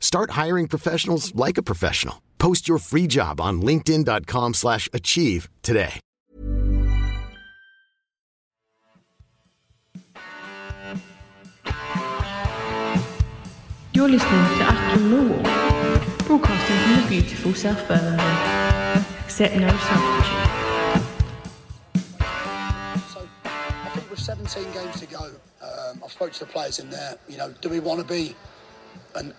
Start hiring professionals like a professional. Post your free job on linkedin.com/achieve slash achieve today. You're listening to Acton Millwall, broadcasting from the beautiful South Birmingham. Accept no substitute. So I think with 17 games to go, um, I've spoke to the players in there. You know, do we want to be an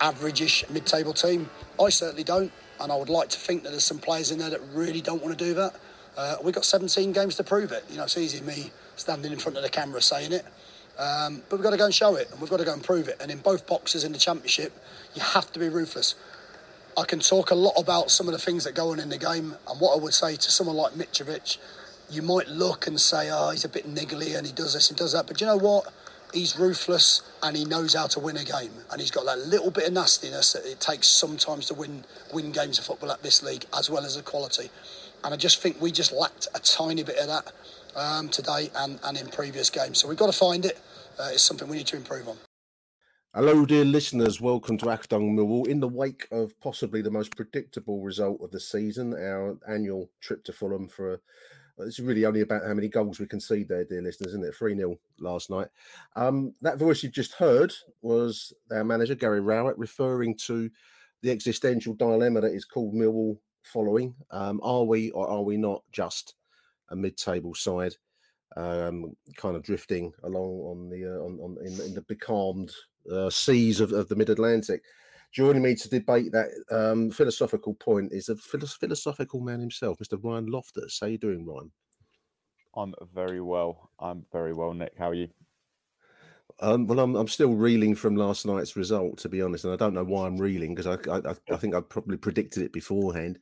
average-ish mid-table team? I certainly don't, and I would like to think that there's some players in there that really don't want to do that. Uh, we've got 17 games to prove it. You know, it's easy me standing in front of the camera saying it, um, but we've got to go and show it, and we've got to go and prove it. And in both boxes in the championship, you have to be ruthless. I can talk a lot about some of the things that go on in the game, and what I would say to someone like Mitrovic, you might look and say, oh, he's a bit niggly and he does this and does that. But you know what? He's ruthless and he knows how to win a game. And he's got that little bit of nastiness that it takes sometimes to win win games of football at this league, as well as the quality. And I just think we just lacked a tiny bit of that um, today and, and in previous games. So we've got to find it. Uh, it's something we need to improve on. Hello, dear listeners. Welcome to Acton Millwall. In the wake of possibly the most predictable result of the season, our annual trip to Fulham for a it's really only about how many goals we concede there, dear listeners, isn't it? 3 0 last night. Um, that voice you've just heard was our manager, Gary Rowett, referring to the existential dilemma that is called Millwall following. Um, are we or are we not just a mid table side? Um, kind of drifting along on the uh, on, on in, in the becalmed uh, seas of, of the mid Atlantic. Joining me to debate that um, philosophical point is a philosophical man himself, Mr. Ryan Loftus. How you doing, Ryan? I'm very well. I'm very well, Nick. How are you? Um, well, I'm, I'm still reeling from last night's result, to be honest, and I don't know why I'm reeling because I, I I think I probably predicted it beforehand.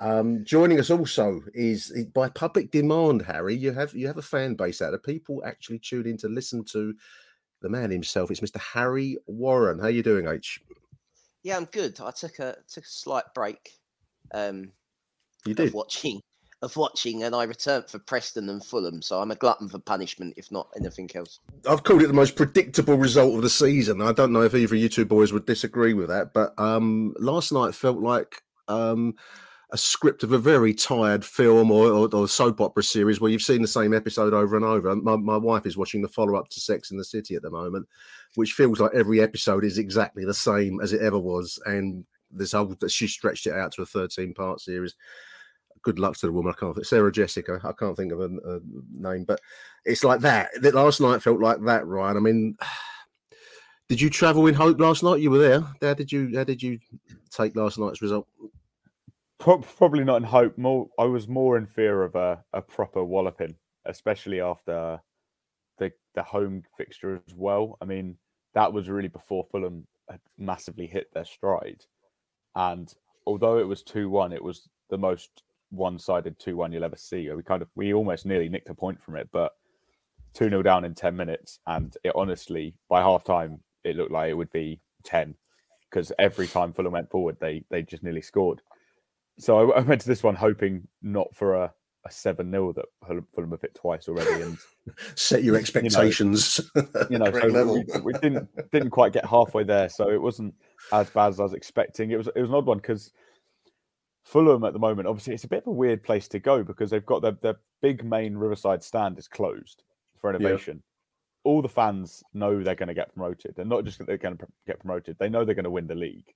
Um, joining us also is by public demand, Harry. You have you have a fan base out of people actually tune in to listen to the man himself. It's Mr. Harry Warren. How you doing, H? Yeah, I'm good. I took a took a slight break um, You of did. watching of watching, and I returned for Preston and Fulham. So I'm a glutton for punishment, if not anything else. I've called it the most predictable result of the season. I don't know if either of you two boys would disagree with that, but um, last night felt like um, a script of a very tired film or, or, or soap opera series where you've seen the same episode over and over. My, my wife is watching the follow up to Sex in the City at the moment, which feels like every episode is exactly the same as it ever was. And this whole she stretched it out to a 13 part series. Good luck to the woman. I can't think Sarah Jessica. I can't think of a, a name, but it's like that. That last night felt like that, Ryan. I mean, did you travel in hope last night? You were there. How did you? How did you take last night's result? Pro- Probably not in hope. More, I was more in fear of a, a proper walloping, especially after the the home fixture as well. I mean, that was really before Fulham had massively hit their stride, and although it was two one, it was the most one sided two one you'll ever see. We kind of we almost nearly nicked a point from it, but two 0 down in ten minutes, and it honestly by half time it looked like it would be ten because every time Fulham went forward, they they just nearly scored. So I, I went to this one hoping not for a, a 7 0 that Fulham have hit twice already. And, Set your expectations. you know, correct so level. we, we didn't didn't quite get halfway there. So it wasn't as bad as I was expecting. It was it was an odd one because Fulham at the moment, obviously, it's a bit of a weird place to go because they've got their, their big main Riverside stand is closed for renovation. All the fans know they're going to get promoted, and not just that they're going to get promoted; they know they're going to win the league.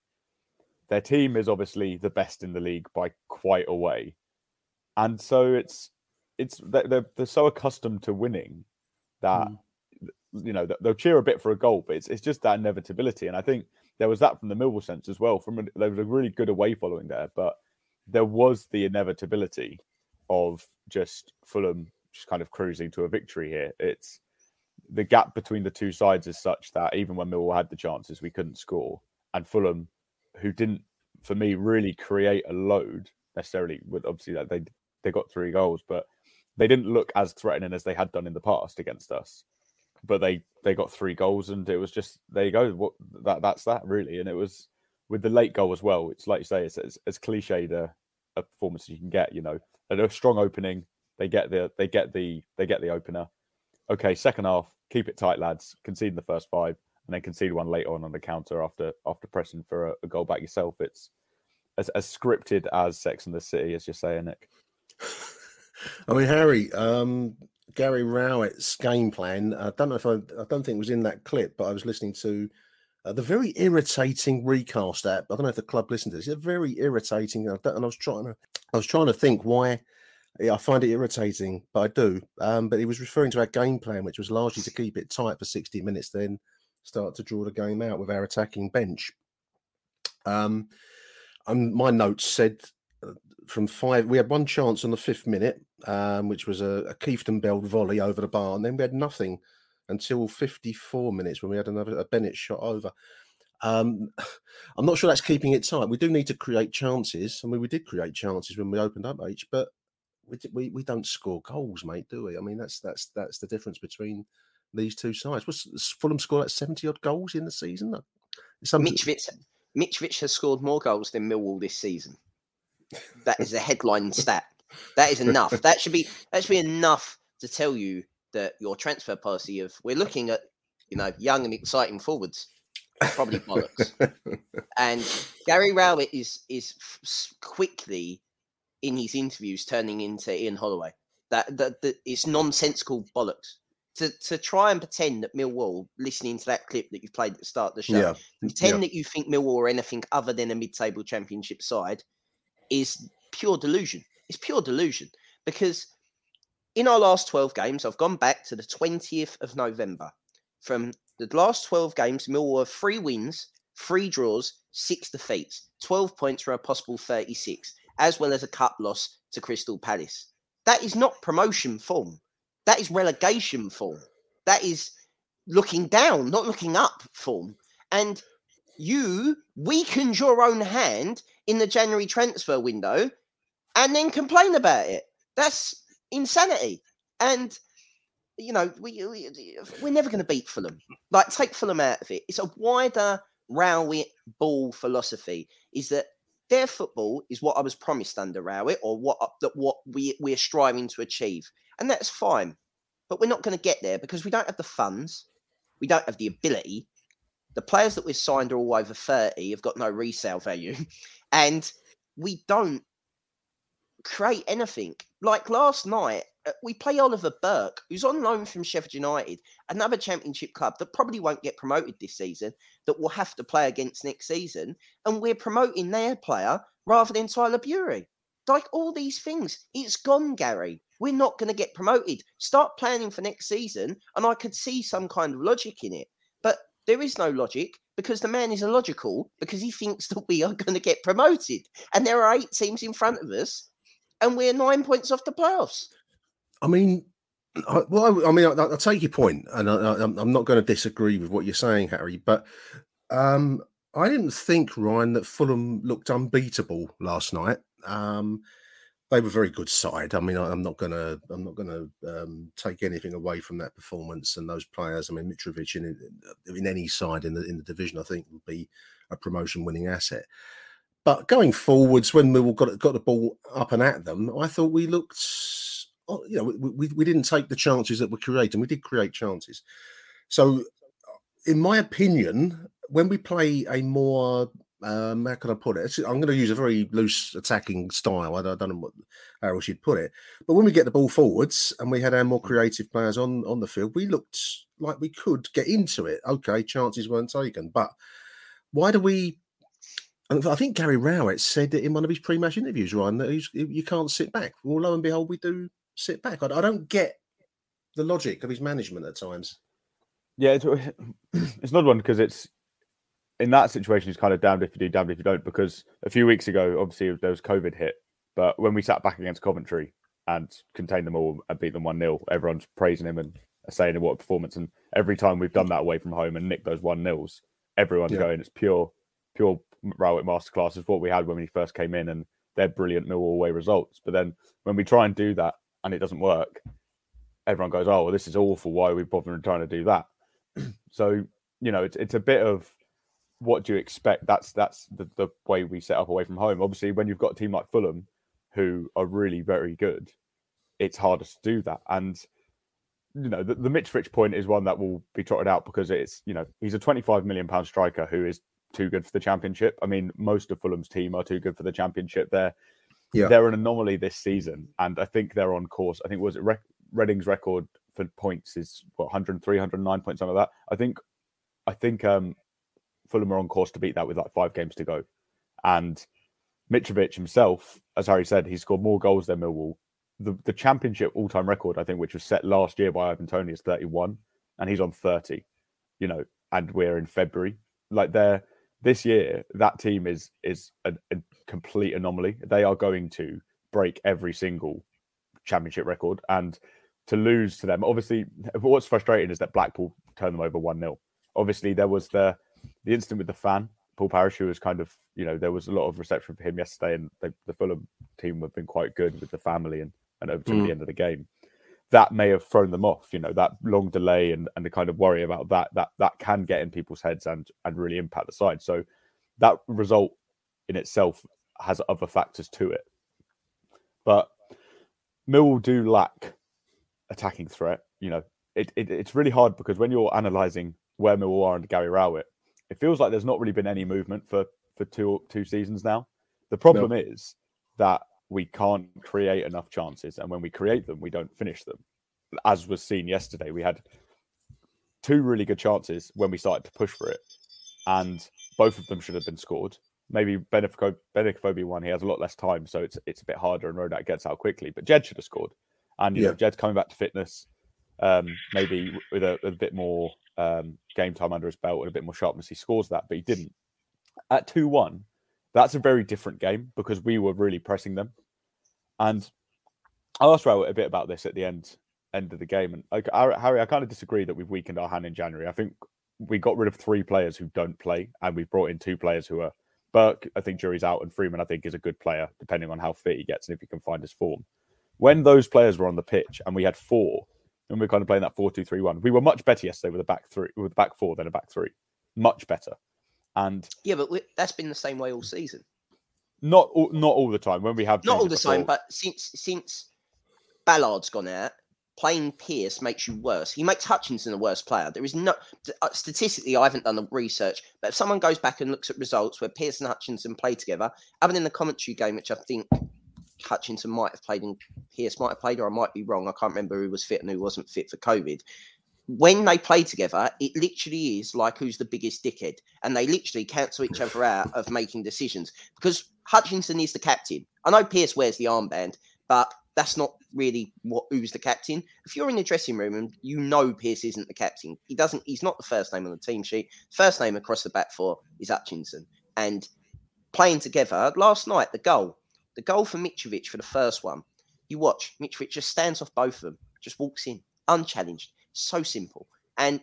Their team is obviously the best in the league by quite a way, and so it's it's they're they're so accustomed to winning that mm. you know they'll cheer a bit for a goal, but it's it's just that inevitability. And I think there was that from the Millwall sense as well. From a, there was a really good away following there, but there was the inevitability of just Fulham just kind of cruising to a victory here. It's the gap between the two sides is such that even when Millwall had the chances, we couldn't score, and Fulham, who didn't, for me, really create a load necessarily. With obviously that they they got three goals, but they didn't look as threatening as they had done in the past against us. But they they got three goals, and it was just there you go. What that that's that really, and it was with the late goal as well. It's like you say, it's, it's as cliched a, a performance as you can get. You know, a strong opening, they get the they get the they get the opener. Okay, second half, keep it tight, lads. Concede the first five, and then concede one later on on the counter after after pressing for a, a goal back yourself. It's as, as scripted as Sex and the City, as you're saying, Nick. I mean, Harry, um, Gary Rowett's game plan. I don't know if I, I don't think it was in that clip, but I was listening to uh, the very irritating recast app. I don't know if the club listened to this. It's very irritating, and I, and I was trying to, I was trying to think why. Yeah, I find it irritating, but I do. Um, but he was referring to our game plan, which was largely to keep it tight for 60 minutes, then start to draw the game out with our attacking bench. Um, and my notes said uh, from five, we had one chance on the fifth minute, um, which was a, a Kieftenbeld Bell volley over the bar, and then we had nothing until 54 minutes when we had another a Bennett shot over. Um, I'm not sure that's keeping it tight. We do need to create chances. I mean, we did create chances when we opened up H, but we, we, we don't score goals, mate, do we? I mean, that's that's that's the difference between these two sides. Was Fulham scored like 70 odd goals in the season? Something... Mitrovic, Mitrovic has scored more goals than Millwall this season. That is a headline stat. That is enough. That should be that should be enough to tell you that your transfer policy of we're looking at you know young and exciting forwards probably bollocks. and Gary Rowett is is quickly in his interviews turning into Ian Holloway. That that, that it's nonsensical bollocks. To, to try and pretend that Millwall, listening to that clip that you've played at the start of the show, yeah. pretend yeah. that you think Millwall are anything other than a mid-table championship side is pure delusion. It's pure delusion because in our last 12 games, I've gone back to the 20th of November. From the last 12 games, Millwall have three wins, three draws, six defeats, 12 points for a possible 36, as well as a cup loss to Crystal Palace. That is not promotion form. That is relegation form. That is looking down, not looking up form. And you weakened your own hand in the January transfer window and then complain about it. That's insanity. And you know, we, we we're never going to beat Fulham. Like, take Fulham out of it. It's a wider Rowett ball philosophy. Is that their football is what I was promised under Rowett, or what that what we we're striving to achieve, and that's fine. But we're not going to get there because we don't have the funds, we don't have the ability. The players that we've signed are all over thirty, have got no resale value, and we don't create anything. Like last night, uh, we play Oliver Burke, who's on loan from Sheffield United, another championship club that probably won't get promoted this season, that will have to play against next season. And we're promoting their player rather than Tyler Burey. Like all these things, it's gone, Gary. We're not going to get promoted. Start planning for next season, and I could see some kind of logic in it. But there is no logic because the man is illogical because he thinks that we are going to get promoted. And there are eight teams in front of us and we're nine points off the playoffs. I mean, I, well, I, I mean, I, I, take your point, and I, am not going to disagree with what you're saying, Harry. But um, I didn't think Ryan that Fulham looked unbeatable last night. Um, they were a very good side. I mean, I, am not gonna, I'm not gonna um, take anything away from that performance and those players. I mean, Mitrovic in, in any side in the in the division, I think, would be a promotion-winning asset. But going forwards, when we got got the ball up and at them, I thought we looked, oh, you know, we, we, we didn't take the chances that were created. We did create chances. So, in my opinion, when we play a more um, how can I put it? I'm going to use a very loose attacking style. I don't, I don't know what, how else you'd put it. But when we get the ball forwards and we had our more creative players on on the field, we looked like we could get into it. Okay, chances weren't taken, but why do we And I think Gary Rowett said it in one of his pre-match interviews, Ryan, that he's, you can't sit back. Well, lo and behold, we do sit back. I, I don't get the logic of his management at times. Yeah, it's, it's not one because it's in that situation. He's kind of damned if you do, damned if you don't. Because a few weeks ago, obviously there was COVID hit, but when we sat back against Coventry and contained them all and beat them one 0 everyone's praising him and saying what a performance. And every time we've done that away from home and nicked those one nils, everyone's yeah. going, it's pure, pure Rowett masterclass is what we had when we first came in, and they're brilliant Millwall away results. But then when we try and do that and it doesn't work, everyone goes, "Oh, well, this is awful. Why are we bothering trying to do that?" so you know, it's it's a bit of what do you expect? That's that's the, the way we set up away from home. Obviously, when you've got a team like Fulham who are really very good, it's harder to do that. And you know, the, the Mitrovic point is one that will be trotted out because it's you know he's a 25 million pound striker who is too good for the championship. I mean, most of Fulham's team are too good for the championship. They're yeah. they're an anomaly this season, and I think they're on course. I think was it Re- Reading's record for points is what 103, 109 points, something like that. I think I think um, Fulham are on course to beat that with like five games to go, and Mitrovic himself, as Harry said, he scored more goals than Millwall. The the championship all time record, I think, which was set last year by Ivan Toney, is 31, and he's on 30. You know, and we're in February. Like they're this year, that team is is a, a complete anomaly. They are going to break every single championship record, and to lose to them, obviously, what's frustrating is that Blackpool turned them over one 0 Obviously, there was the the incident with the fan, Paul who was kind of you know there was a lot of reception for him yesterday, and they, the Fulham team have been quite good with the family and and over to mm. the end of the game that may have thrown them off. You know, that long delay and, and the kind of worry about that that that can get in people's heads and and really impact the side. So that result in itself has other factors to it. But Mill do lack attacking threat. You know, it, it, it's really hard because when you're analysing where Millwall are under Gary Rowett, it feels like there's not really been any movement for for two two seasons now. The problem no. is that we can't create enough chances. And when we create them, we don't finish them. As was seen yesterday, we had two really good chances when we started to push for it. And both of them should have been scored. Maybe Benik one, he has a lot less time, so it's it's a bit harder and Rodak gets out quickly. But Jed should have scored. And you yeah. know, Jed's coming back to fitness, um, maybe with a, with a bit more um, game time under his belt and a bit more sharpness, he scores that, but he didn't. At 2 1, that's a very different game because we were really pressing them. And I asked Raul a bit about this at the end end of the game. And Harry, I kind of disagree that we've weakened our hand in January. I think we got rid of three players who don't play, and we've brought in two players who are Burke. I think Jury's out, and Freeman. I think is a good player, depending on how fit he gets and if he can find his form. When those players were on the pitch, and we had four, and we are kind of playing that four-two-three-one, we were much better yesterday with a back three, with a back four than a back three, much better. And yeah, but that's been the same way all season. Not all, not all the time. When we have not all the time, but since since Ballard's gone out, playing Pearce makes you worse. He makes Hutchinson a worse player. There is no uh, statistically, I haven't done the research, but if someone goes back and looks at results where Pearce and Hutchinson play together, other than the commentary game, which I think Hutchinson might have played and Pearce might have played, or I might be wrong. I can't remember who was fit and who wasn't fit for COVID when they play together, it literally is like who's the biggest dickhead, and they literally cancel each other out of making decisions because Hutchinson is the captain. I know Pearce wears the armband, but that's not really what who's the captain. If you're in the dressing room and you know Pearce isn't the captain, he doesn't. He's not the first name on the team sheet. First name across the back four is Hutchinson, and playing together last night, the goal, the goal for Mitrovic for the first one. You watch Mitrovic just stands off both of them, just walks in unchallenged so simple. And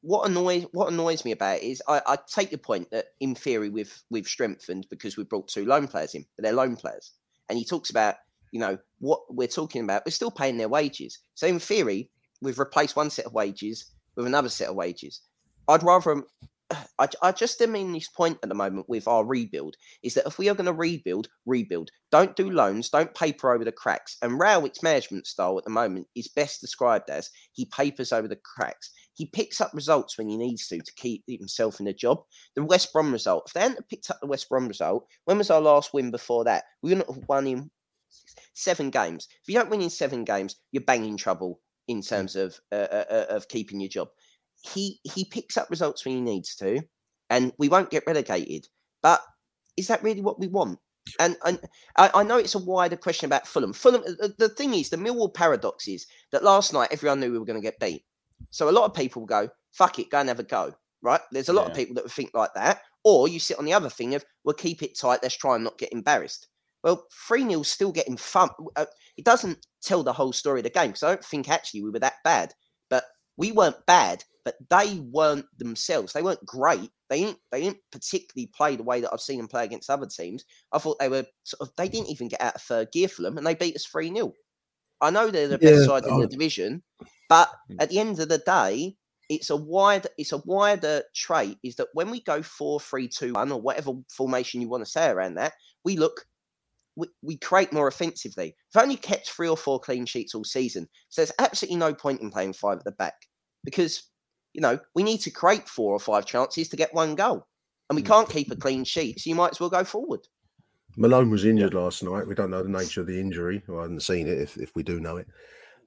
what annoys what annoys me about it is I, I take the point that in theory we've we've strengthened because we've brought two loan players in, but they're loan players. And he talks about, you know, what we're talking about, we're still paying their wages. So in theory, we've replaced one set of wages with another set of wages. I'd rather I, I just am in this point at the moment with our rebuild is that if we are going to rebuild, rebuild. Don't do loans, don't paper over the cracks. And Rowett's management style at the moment is best described as he papers over the cracks. He picks up results when he needs to to keep himself in the job. The West Brom result, if they hadn't picked up the West Brom result, when was our last win before that? We wouldn't have won in seven games. If you don't win in seven games, you're banging trouble in terms of uh, uh, uh of keeping your job he he picks up results when he needs to, and we won't get relegated. But is that really what we want? And and I, I, know it's a wider question about Fulham. Fulham. The, the thing is, the Millwall paradox is that last night everyone knew we were going to get beat. So a lot of people go, "Fuck it, go and have a go." Right? There's a lot yeah. of people that would think like that. Or you sit on the other thing of, "We'll keep it tight. Let's try and not get embarrassed." Well, 3 0 still getting fun. Uh, it doesn't tell the whole story of the game because I don't think actually we were that bad. But we weren't bad, but they weren't themselves. They weren't great. They didn't they didn't particularly play the way that I've seen them play against other teams. I thought they were sort of they didn't even get out of third gear for them and they beat us 3 0. I know they're the best yeah. side in the division, but hmm. at the end of the day, it's a wide it's a wider trait is that when we go four three two one or whatever formation you want to say around that, we look we, we create more offensively. We've only kept three or four clean sheets all season. So there's absolutely no point in playing five at the back because, you know, we need to create four or five chances to get one goal. And we mm. can't keep a clean sheet. So you might as well go forward. Malone was injured last night. We don't know the nature of the injury. Well, I haven't seen it if, if we do know it.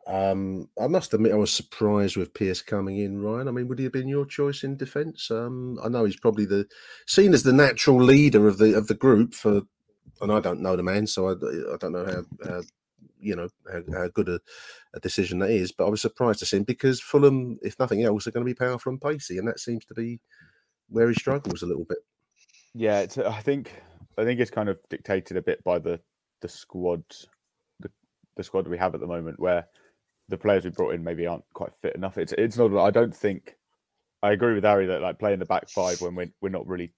Um, I must admit, I was surprised with Pearce coming in. Ryan, I mean, would he have been your choice in defence? Um, I know he's probably the seen as the natural leader of the of the group for and I don't know the man, so I, I don't know how, how you know how, mm. how good a, a, decision that is. But I was surprised to see him because Fulham, if nothing else, are going to be powerful and pacey, and that seems to be where he struggles a little bit. Yeah, it's, I think I think it's kind of dictated a bit by the the squad, the, the squad we have at the moment, where the players we brought in maybe aren't quite fit enough. It's it's not. I don't think. I agree with Harry that like playing the back five when we're we're not really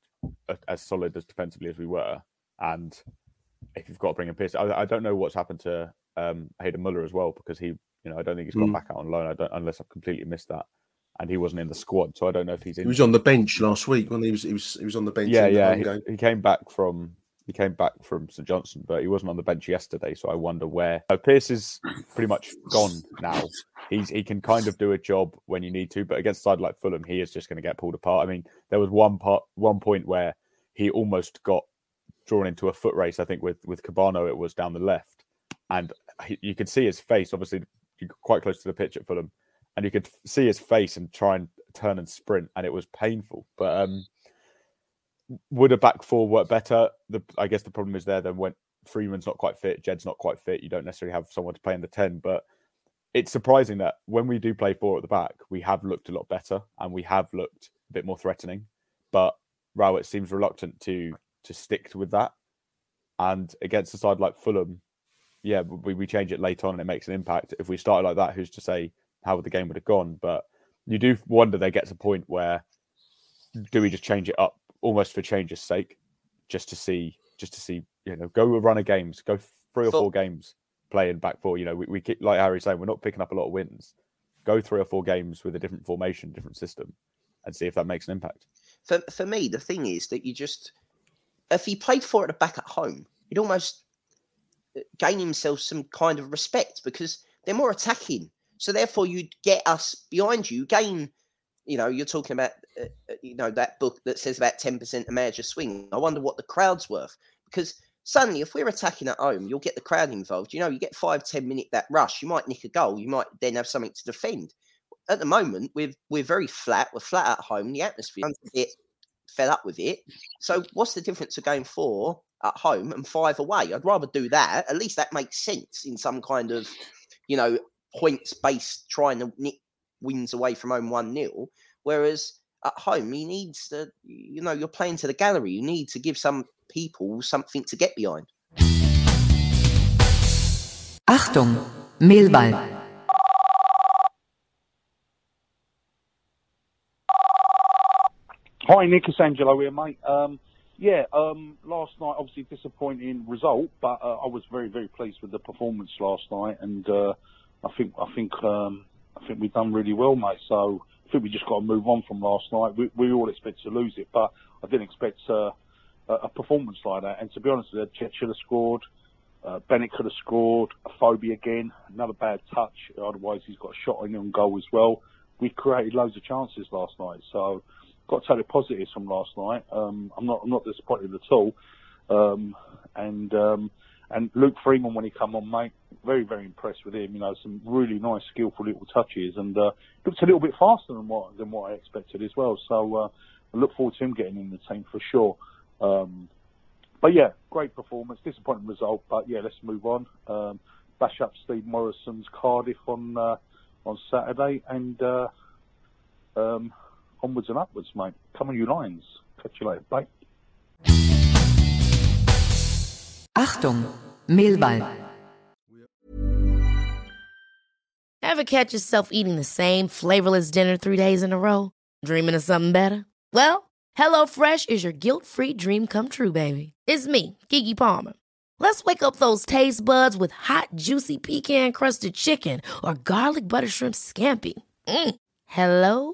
as solid as defensively as we were and if you've got to bring in Pearce, I, I don't know what's happened to um, Hayden Muller as well because he, you know, I don't think he's gone mm. back out on loan. I don't unless I've completely missed that, and he wasn't in the squad, so I don't know if he's in. He was on the bench last week when he was he was he was on the bench. Yeah, yeah, he, he, came back from he came back from St Johnstone, but he wasn't on the bench yesterday. So I wonder where uh, Pearce is pretty much gone now. He's he can kind of do a job when you need to, but against a side like Fulham, he is just going to get pulled apart. I mean, there was one part one point where he almost got drawn into a foot race. I think with with Kebano, it was down the left, and you could see his face. Obviously, quite close to the pitch at Fulham, and you could see his face and try and turn and sprint, and it was painful. But um, would a back four work better? The I guess the problem is there. Then when Freeman's not quite fit, Jed's not quite fit, you don't necessarily have someone to play in the ten. But it's surprising that when we do play four at the back, we have looked a lot better and we have looked a bit more threatening. But Rowett seems reluctant to to stick with that. And against a side like Fulham, yeah, we, we change it late on and it makes an impact. If we started like that, who's to say how the game would have gone? But you do wonder there gets a point where do we just change it up almost for change's sake, just to see, just to see, you know, go a run of games, go three or four games playing back four. You know, we, we keep, like Harry's saying, we're not picking up a lot of wins. Go three or four games with a different formation, different system, and see if that makes an impact. For for me, the thing is that you just if he played for it at the back at home, he'd almost gain himself some kind of respect because they're more attacking. So therefore, you'd get us behind you. Gain, you know, you're talking about, uh, uh you know, that book that says about ten percent a manager swing. I wonder what the crowd's worth because suddenly, if we're attacking at home, you'll get the crowd involved. You know, you get five, ten minute that rush. You might nick a goal. You might then have something to defend. At the moment, we're we're very flat. We're flat at home. The atmosphere a fed up with it. So what's the difference of going four at home and five away? I'd rather do that. At least that makes sense in some kind of, you know, points based trying to nick wins away from home one 0 Whereas at home, he needs to, you know, you're playing to the gallery. You need to give some people something to get behind. Achtung, Mehlball. Hi, Nick. It's Angelo here, mate. Um, yeah, um, last night obviously disappointing result, but uh, I was very very pleased with the performance last night, and uh, I think I think um, I think we've done really well, mate. So I think we just got to move on from last night. We, we all expect to lose it, but I didn't expect uh, a performance like that. And to be honest, Jed should have scored. Uh, Bennett could have scored. A phobia again, another bad touch. Otherwise, he's got a shot on goal as well. We created loads of chances last night, so got to take the positives from last night. Um, I'm not I'm not disappointed at all. Um, and um, and Luke Freeman when he come on, mate, very very impressed with him. You know, some really nice, skillful little touches, and uh, looked a little bit faster than what than what I expected as well. So uh, I look forward to him getting in the team for sure. Um, but yeah, great performance. Disappointing result, but yeah, let's move on. Um, bash up Steve Morison's Cardiff on uh, on Saturday, and uh, um, onwards and upwards, mate. Come on, you Lions. Catch you later. Bye. Achtung, Mehlball. Ever catch yourself eating the same flavorless dinner three days in a row? Dreaming of something better? Well, HelloFresh is your guilt-free dream come true, baby. It's me, Keke Palmer. Let's wake up those taste buds with hot, juicy pecan-crusted chicken or garlic butter shrimp scampi. Mm. Hello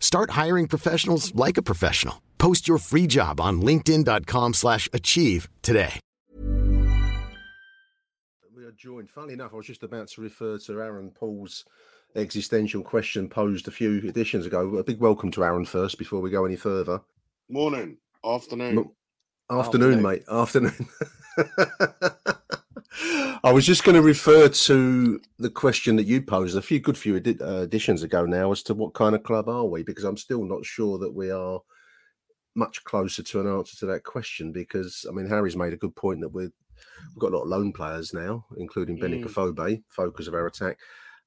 Start hiring professionals like a professional. Post your free job on linkedin.com/achieve slash achieve today. We are joined. Funnily enough, I was just about to refer to Aaron Paul's existential question posed a few editions ago. A big welcome to Aaron first before we go any further. Morning, afternoon. Mo- Afternoon, mate. Afternoon. I was just going to refer to the question that you posed a few good few edi- uh, editions ago now as to what kind of club are we? Because I'm still not sure that we are much closer to an answer to that question. Because I mean, Harry's made a good point that we're, we've got a lot of lone players now, including Benny Mm. Kofobe, focus of our attack.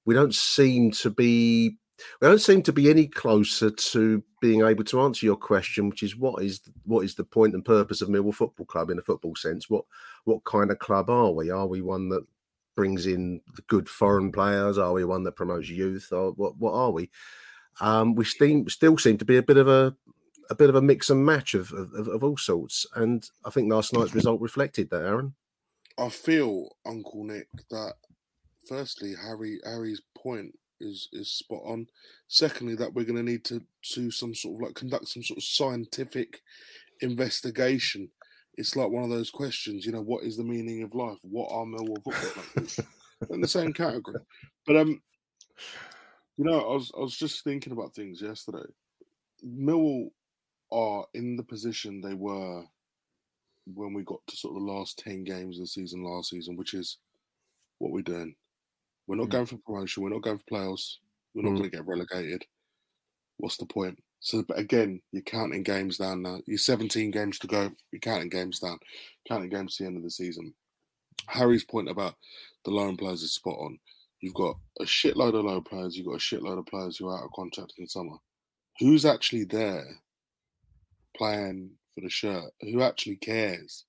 We don't seem to be we don't seem to be any closer to being able to answer your question, which is what is what is the point and purpose of Millwall Football Club in a football sense? What what kind of club are we? Are we one that brings in the good foreign players? Are we one that promotes youth? Or what what are we? Um, we seem, still seem to be a bit of a a bit of a mix and match of of, of- of all sorts, and I think last night's result reflected that. Aaron, I feel, Uncle Nick, that firstly, Harry Harry's point is is spot on. Secondly, that we're going to need to do some sort of like conduct some sort of scientific investigation. It's like one of those questions, you know, what is the meaning of life? What are Millwall football clubs? in the same category. But um, you know, I was I was just thinking about things yesterday. Millwall are in the position they were when we got to sort of the last 10 games of the season last season, which is what we're doing. We're not Mm. going for promotion. We're not going for playoffs. We're not Mm. going to get relegated. What's the point? So, but again, you're counting games down now. You're 17 games to go. You're counting games down, counting games to the end of the season. Harry's point about the loan players is spot on. You've got a shitload of low players. You've got a shitload of players who are out of contract in summer. Who's actually there playing for the shirt? Who actually cares?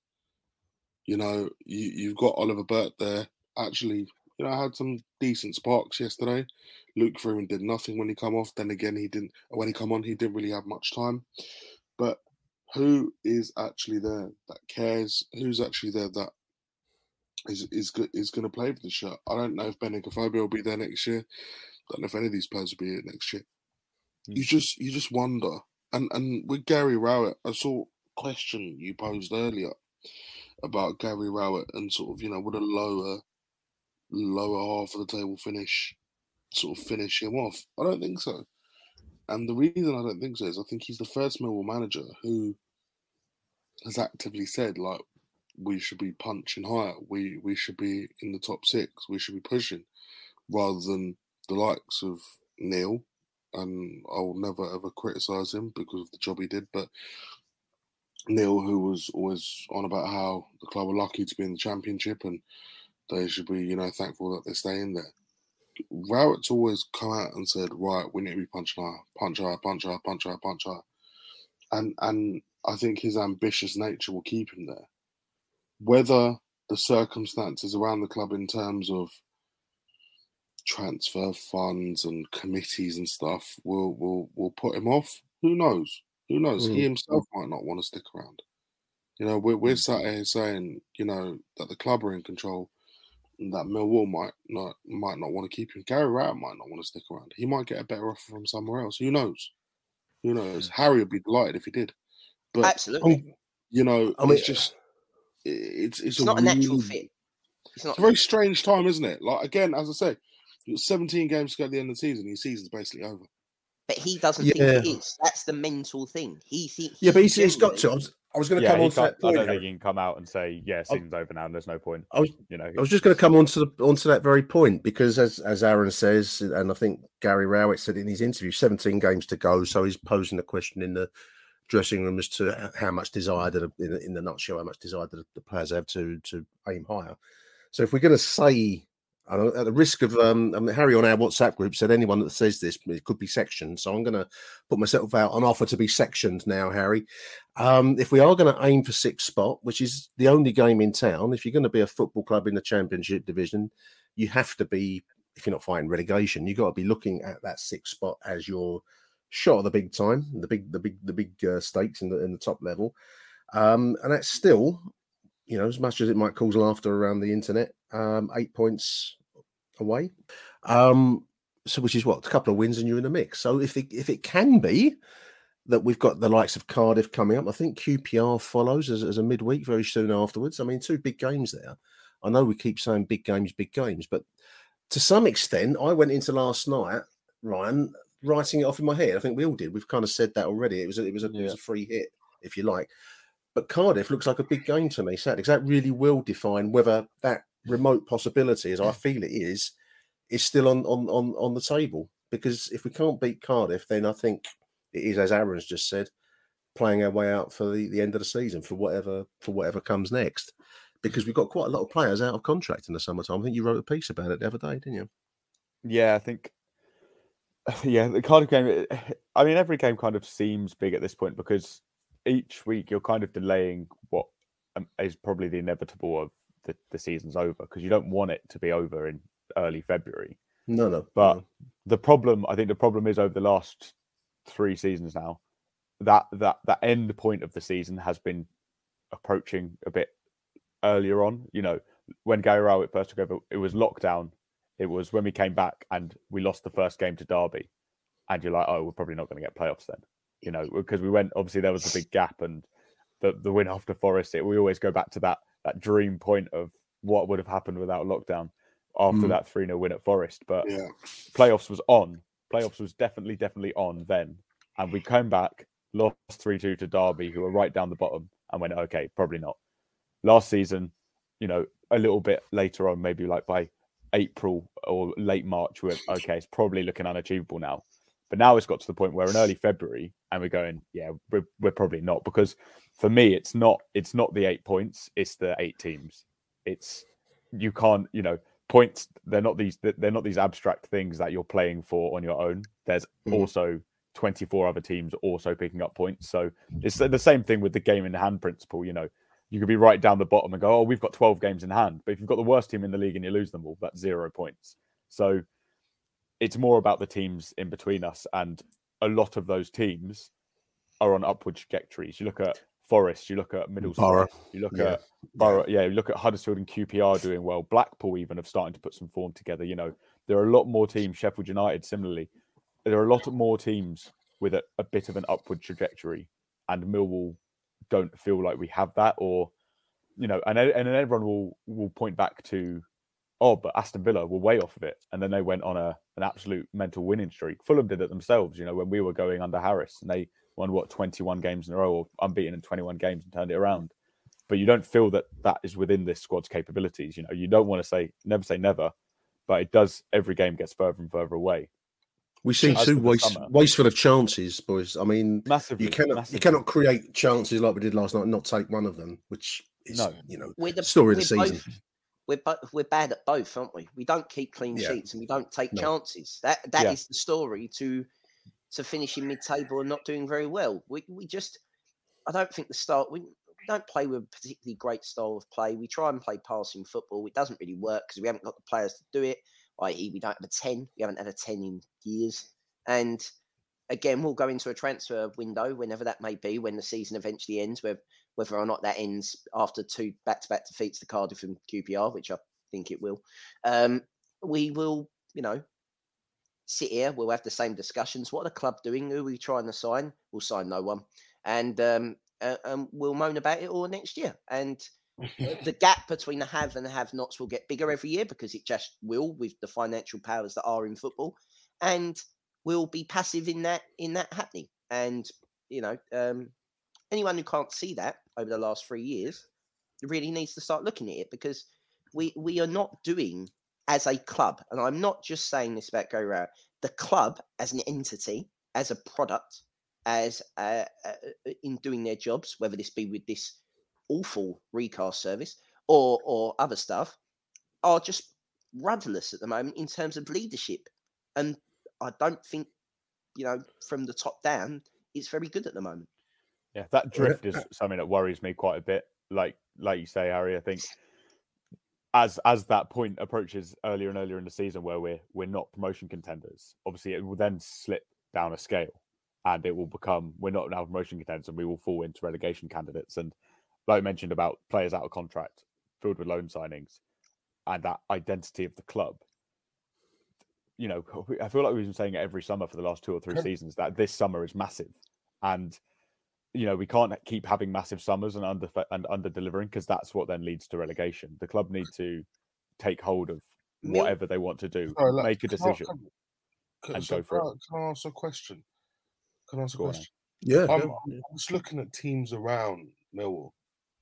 You know, you, you've got Oliver Burke there. Actually, you know, I had some decent sparks yesterday. Luke Freeman did nothing when he come off. Then again, he didn't. When he come on, he didn't really have much time. But who is actually there that cares? Who's actually there that is is is going to play for the shirt? I don't know if Benik Afobe will be there next year. I Don't know if any of these players will be here next year. You mm. just you just wonder. And and with Gary Rowett, I saw a question you posed earlier about Gary Rowett and sort of you know would a lower lower half of the table finish sort of finish him off. I don't think so. and the reason I don't think so is I think he's the first Millwall manager who has actively said like we should be punching higher, we we should be in the top six, we should be pushing, rather than the likes of Neil. And I will never ever criticise him because of the job he did, but Neil, who was always on about how the club were lucky to be in the championship and they should be, you know, thankful that they stay in there. Rowett's always come out and said, right, we need to be punching higher, punch higher, punch higher, punch higher, punch higher. And and I think his ambitious nature will keep him there. Whether the circumstances around the club in terms of transfer funds and committees and stuff will will will put him off, who knows? Who knows? Mm. He himself might not want to stick around. You know, we're we're sat here saying, you know, that the club are in control, that Millwall might not might not want to keep him. Gary Rowett might not want to stick around. He might get a better offer from somewhere else. Who knows? Who knows? Hmm. Harry would be delighted if he did. But Absolutely. Um, you know, I mean, it's just it- it's it's, It's not a natural really- fit. It's It's not. a very strange time, isn't it? Like again, as I say, 17 games to go at the end of the season. His season's basically over. But he doesn't Yeah. think it is. That's the mental thing. He thinks. Yeah, but he's, he's got to. I was, going to Yeah, come on to that I don't think he can come out and say, "Yeah, season's over now, and there's no point." I was, You know, I was just going to come on to the onto that very point because, as as Aaron says, and I think Gary Rowett said in his interview, 17 games to go. So he's posing a question in the dressing room as to how much desire did, in, the- in the nutshell, how much desire did the players have to to aim higher. So if we're going to say, I at the risk of um, I mean, Harry on our WhatsApp group said anyone that says this it could be sectioned. So I'm going to put myself out on offer to be sectioned now, Harry. Um, if we are going to aim for sixth spot, which is the only game in town, if you're going to be a football club in the Championship division, you have to be. If you're not fighting relegation, you've got to be looking at that sixth spot as your shot at the big time, the big, the big, the big uh, stakes in the in the top level, um, and that's still, you know, as much as it might cause laughter around the internet, um, eight points away. Um, so, which is what a couple of wins and you're in the mix. So, if it if it can be that we've got the likes of Cardiff coming up, I think QPR follows as, as a midweek very soon afterwards. I mean, two big games there. I know we keep saying big games, big games, but to some extent, I went into last night, Ryan, writing it off in my head. I think we all did. We've kind of said that already. It was a, it was a, it was a free hit, if you like. But Cardiff looks like a big game to me, Saturday. 'cause that really will define whether that remote possibility, as I feel it is, is still on on on, on the table. Because if we can't beat Cardiff, then I think it is, as Aaron's just said, playing our way out for the, the end of the season for whatever for whatever comes next. Because we've got quite a lot of players out of contract in the summertime. I think you wrote a piece about it the other day, didn't you? Yeah, I think. Yeah, the Cardiff game. I mean, every game kind of seems big at this point because each week you're kind of delaying what um, probably the inevitable of the, the season's over because you don't want it to be over in early February. No, no. But no. the problem, I think, the problem is over the last three seasons now that that that end point of the season has been approaching a bit earlier on. You know, when Gary Rowett first took over, it was lockdown. It was when we came back and we lost the first game to Derby, and you're like, oh, we're probably not going to get playoffs then. You know, because we went obviously there was a big gap and the the win after Forest. It, we always go back to that that dream point of what would have happened without lockdown after Mm. that 3 0 win at Forest. But Yeah. playoffs was on. Playoffs was definitely, definitely on then. And we came back, lost 3 2 to Derby, who were right down the bottom, and went, okay, probably not. Last season, you know, a little bit later on, maybe like by April or late March, we went, okay, it's probably looking unachievable now. But now it's got to the point where in early February, and we're going, yeah, we're, we're probably not. Because for me, it's not it's not the eight points, it's the eight teams. It's you can't, you know, points they're not these they're not these abstract things that you're playing for on your own there's Mhm. also 24 other teams also picking up points so it's the same thing with the game in hand principle you know you could be right down the bottom and go oh we've got 12 games in hand but if you've got the worst team in the league and you lose them all that's zero points so it's more about the teams in between us and a lot of those teams are on upward trajectories you look at Forest, you look at Middlesbrough, you look Yeah. at Borough, yeah, you look at Huddersfield and QPR doing well. Blackpool even have starting to put some form together. You know, there are a lot more teams. Sheffield United, similarly, there are a lot more teams with a, a bit of an upward trajectory, and Millwall don't feel like we have that, or you know, and and then everyone will will point back to oh, but Aston Villa were way off of it, and then they went on a an absolute mental winning streak. Fulham did it themselves, you know, when we were going under Harris, and they won what 21 games in a row, or unbeaten in 21 games, and turned it around. But you don't feel that that is within this squad's capabilities. You know, you don't want to say never say never, but it does. Every game gets further and further away. We see As too waste, summer- wasteful of chances, boys. I mean, Massively, you cannot massively. you cannot create chances like we did last night and not take one of them, which is No. you know We're the story of the season. Both, we're bo- we're bad at both, aren't we? We don't keep clean Yeah. sheets and we don't take No. chances. That that is Yeah. the story to to finishing mid table and not doing very well. We we just I don't think the start we, don't play with a particularly great style of play. We try and play passing football. It doesn't really work because we haven't got the players to do it. I.e., we don't have a ten. We haven't had a ten in years. And again, we'll go into a transfer window whenever that may be, when the season eventually ends, whether whether or not that ends after two back-to-back defeats to Cardiff and QPR, which I think it will. Um, we will, you know, sit here. We'll have the same discussions. What are the club doing? Who are we trying to sign? We'll sign no one, and um, uh, um, we'll moan about it all next year. And the gap between the have and the have-nots will get bigger every year because it just will with the financial powers that are in football, and we'll be passive in that in that happening. And you know, um, anyone who can't see that over the last three years really needs to start looking at it because we we are not doing as a club, and I'm not just saying this about Go the club as an entity, as a product, as uh, uh, in doing their jobs, whether this be with this awful recast service or or other stuff, are just rudderless at the moment in terms of leadership, and I don't think you know from the top down it's very good at the moment. Yeah, that drift is something that worries me quite a bit. Like like you say, Harry, I think as as that point approaches earlier and earlier in the season where we're we're not promotion contenders, obviously it will then slip down a scale and it will become we're not now promotion contenders and we will fall into relegation candidates. And like I mentioned about players out of contract, filled with loan signings, and that identity of the club. You know, I feel like we've been saying it every summer for the last two or three seasons that this summer is massive, and you know we can't keep having massive summers and under and under delivering because that's what then leads to relegation. The club need to take hold of whatever they want to do, Sorry, like, make a can I- decision, can- can- and so go for can it. I, can I ask a question? Can I ask a Go on, question? Yeah, I'm, yeah. I'm just looking at teams around Millwall.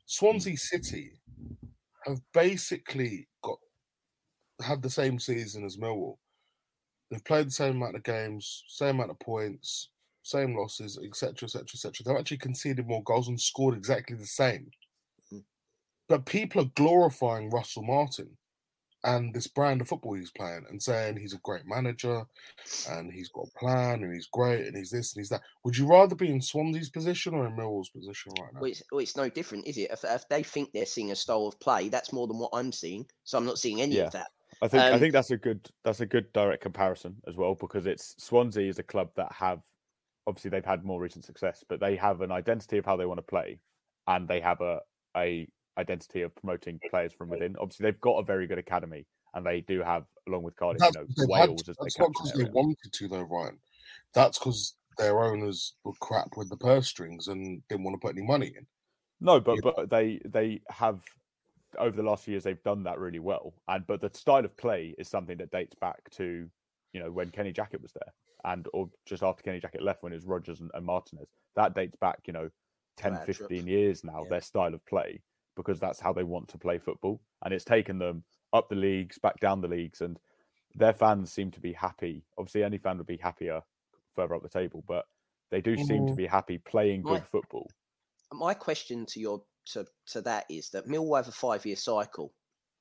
Swansea mm. City have basically got had the same season as Millwall. They've played the same amount of games, same amount of points, same losses, etc., etc., etc. They've actually conceded more goals and scored exactly the same. Mm. But people are glorifying Russell Martin and this brand of football he's playing and saying he's a great manager and he's got a plan and he's great and he's this and he's that. Would you rather be in Swansea's position or in Millwall's position right now? Well, it's, well, it's no different, is it? If, if they think they're seeing a style of play, that's more than what I'm seeing. So I'm not seeing any Yeah. of that. I think I Um, think that's a good that's a good direct comparison as well because it's Swansea is a club that have obviously they've had more recent success, but they have an identity of how they want to play, and they have a a identity of promoting players from within. Obviously, they've got a very good academy, and they do have, along with Cardiff, That's, you know, had Wales as that's not because they wanted to, though, Ryan. That's because their owners were crap with the purse strings and didn't want to put any money in. No, but but they they have over the last few years they've done that really well. And but the style of play is something that dates back to you know when Kenny Jackett was there, and or just after Kenny Jackett left when it was Rodgers and, and Martinez. That dates back you know 10, Laudrup. 15 years now. Yeah. Their style of play because that's how they want to play football, and it's taken them up the leagues, back down the leagues, and their fans seem to be happy. Obviously, any fan would be happier further up the table, but they do seem to Mm. be happy playing good football. My question to your to, to that is that Millwall have a five year cycle,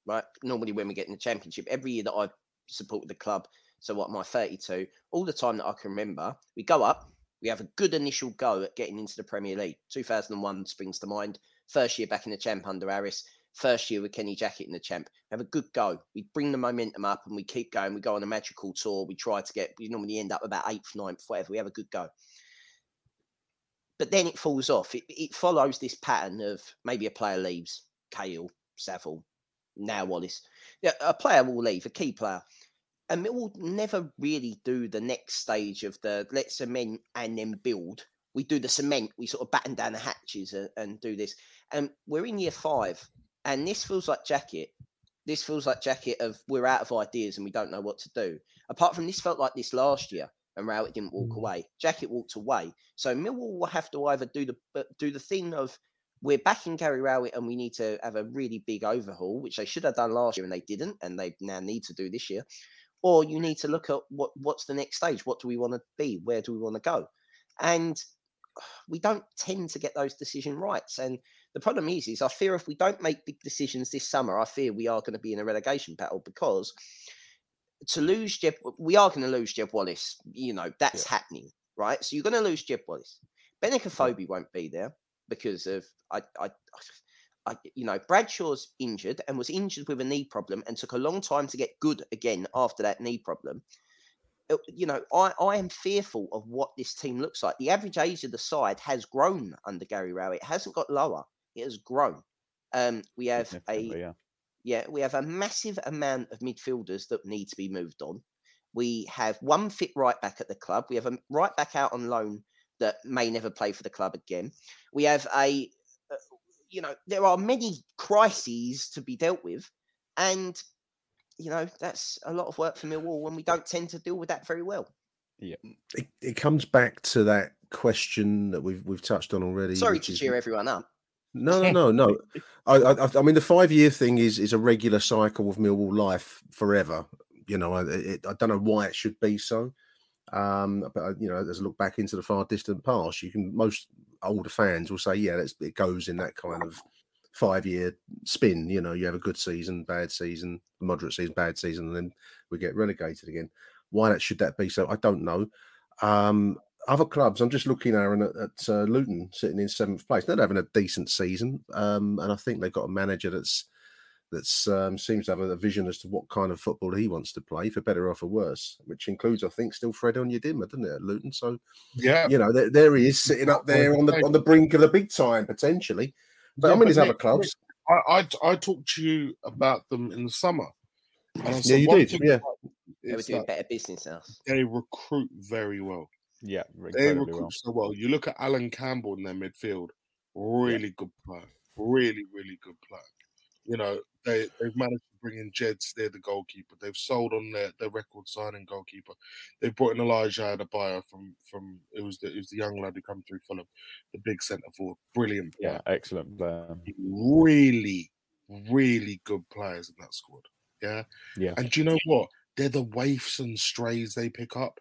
right? Normally, when we get in the championship, every year that I've supported the club, so what, my 32, all the time that I can remember, we go up, we have a good initial go at getting into the Premier League. 2001 springs to mind. First year back in the champ under Harris. First year with Kenny Jackett in the champ. We have a good go. We bring the momentum up and we keep going. We go on a magical tour. We try to get, we normally end up about eighth, ninth, whatever. We have a good go but then it falls off. It, it follows this pattern of maybe a player leaves, Cahill, Saville, now Wallace. Yeah, a player will leave, a key player. And it will never really do the next stage of the let's cement and then build. We do the cement, we sort of batten down the hatches and, and do this. And we're in year five, and this feels like Jackett This feels like Jackett of we're out of ideas and we don't know what to do. Apart from this, felt like this last year, and Rowett didn't walk away. Jackett walked away, so Millwall will have to either do the uh, do the thing of we're backing Gary Rowett and we need to have a really big overhaul, which they should have done last year and they didn't, and they now need to do this year. Or you need to look at what what's the next stage. What do we want to be? Where do we want to go? And we don't tend to get those decision rights. And the problem is, is I fear if we don't make big decisions this summer, I fear we are going to be in a relegation battle because to lose Jed, we are going to lose Jed Wallace. You know that's yeah. happening, right? So you're going to lose Jed Wallace. Benik Afobe won't be there because of I, I, I, you know, Bradshaw's injured and was injured with a knee problem and took a long time to get good again after that knee problem. Uh, you know, I, I am fearful of what this team looks like. The average age of the side has grown under Gary Rowett. It hasn't got lower. It has grown. Um, we have a yeah. yeah, we have a massive amount of midfielders that need to be moved on. We have one fit right back at the club. We have a right back out on loan that may never play for the club again. We have a, you know, there are many crises to be dealt with, and you know that's a lot of work for Millwall when we don't tend to deal with that very well. Yeah, it, it comes back to that question that we've we've touched on already. Sorry to cheer everyone up. No, no, no, no. I, I, I mean, the five-year thing is is a regular cycle of Millwall life forever. You know, I, it, I don't know why it should be so. Um, but uh, you know, as I look back into the far distant past, you can most older fans will say, yeah, it goes in that kind of five-year spin. You know, you have a good season, bad season, moderate season, bad season, and then we get relegated again. Why that should that be so? I don't know. Um, other clubs, I'm just looking, Aaron, at, at uh, Luton sitting in seventh place. They're having a decent season, um, and I think they've got a manager that's that's um, seems to have a, vision as to what kind of football he wants to play, for better or for worse, which includes, I think, still Fred Onyedinma, doesn't it, at Luton? So, yeah, you know, there, there he is sitting up there on the on the brink of the big time potentially. But yeah, I mean, there's other clubs. I, I, I talked to you about them in the summer. yeah, you did. Yeah, they were doing better business now. They recruit very well. Yeah, they recruit well. so well. You look at Allan Campbell in their midfield, really yeah. good player, really, really good player. You know, they they've managed to bring in Jed Steer, the goalkeeper. They've sold on their, their record signing goalkeeper. They've brought in Elijah Adebayo from from it was the it was the young lad who come through Fulham, the big centre forward, brilliant. Player. Yeah, excellent player. Really, really good players in that squad. Yeah, yeah. And do you know what? They're the waifs and strays they pick up.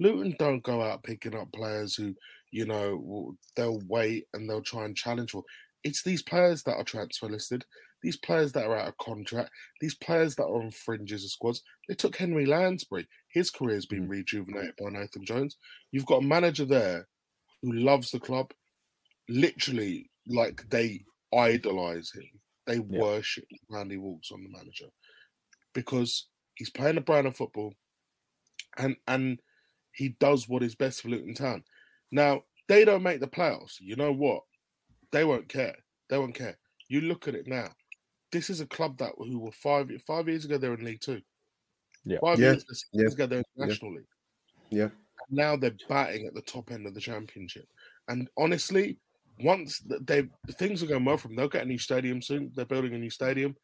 Luton don't go out picking up players who, you know, they'll wait and they'll try and challenge for. It's these players that are transfer listed, these players that are out of contract, these players that are on fringes of squads. They took Henry Lansbury. His career has been mm. rejuvenated by Nathan Jones. You've got a manager there who loves the club, literally like they idolize him. They yeah. worship Randy Walks on the manager because he's playing a brand of football and and he does what is best for Luton Town. Now, they don't make the playoffs. You know what? They won't care. They won't care. You look at it now. This is a club that who were five five years ago they're in League Two. Yeah. Five yeah. years, yeah. ago they were in National yeah. League. Yeah. Now they're batting at the top end of the championship. And honestly, once they things are going well for them, they'll get a new stadium soon. They're building a new stadium.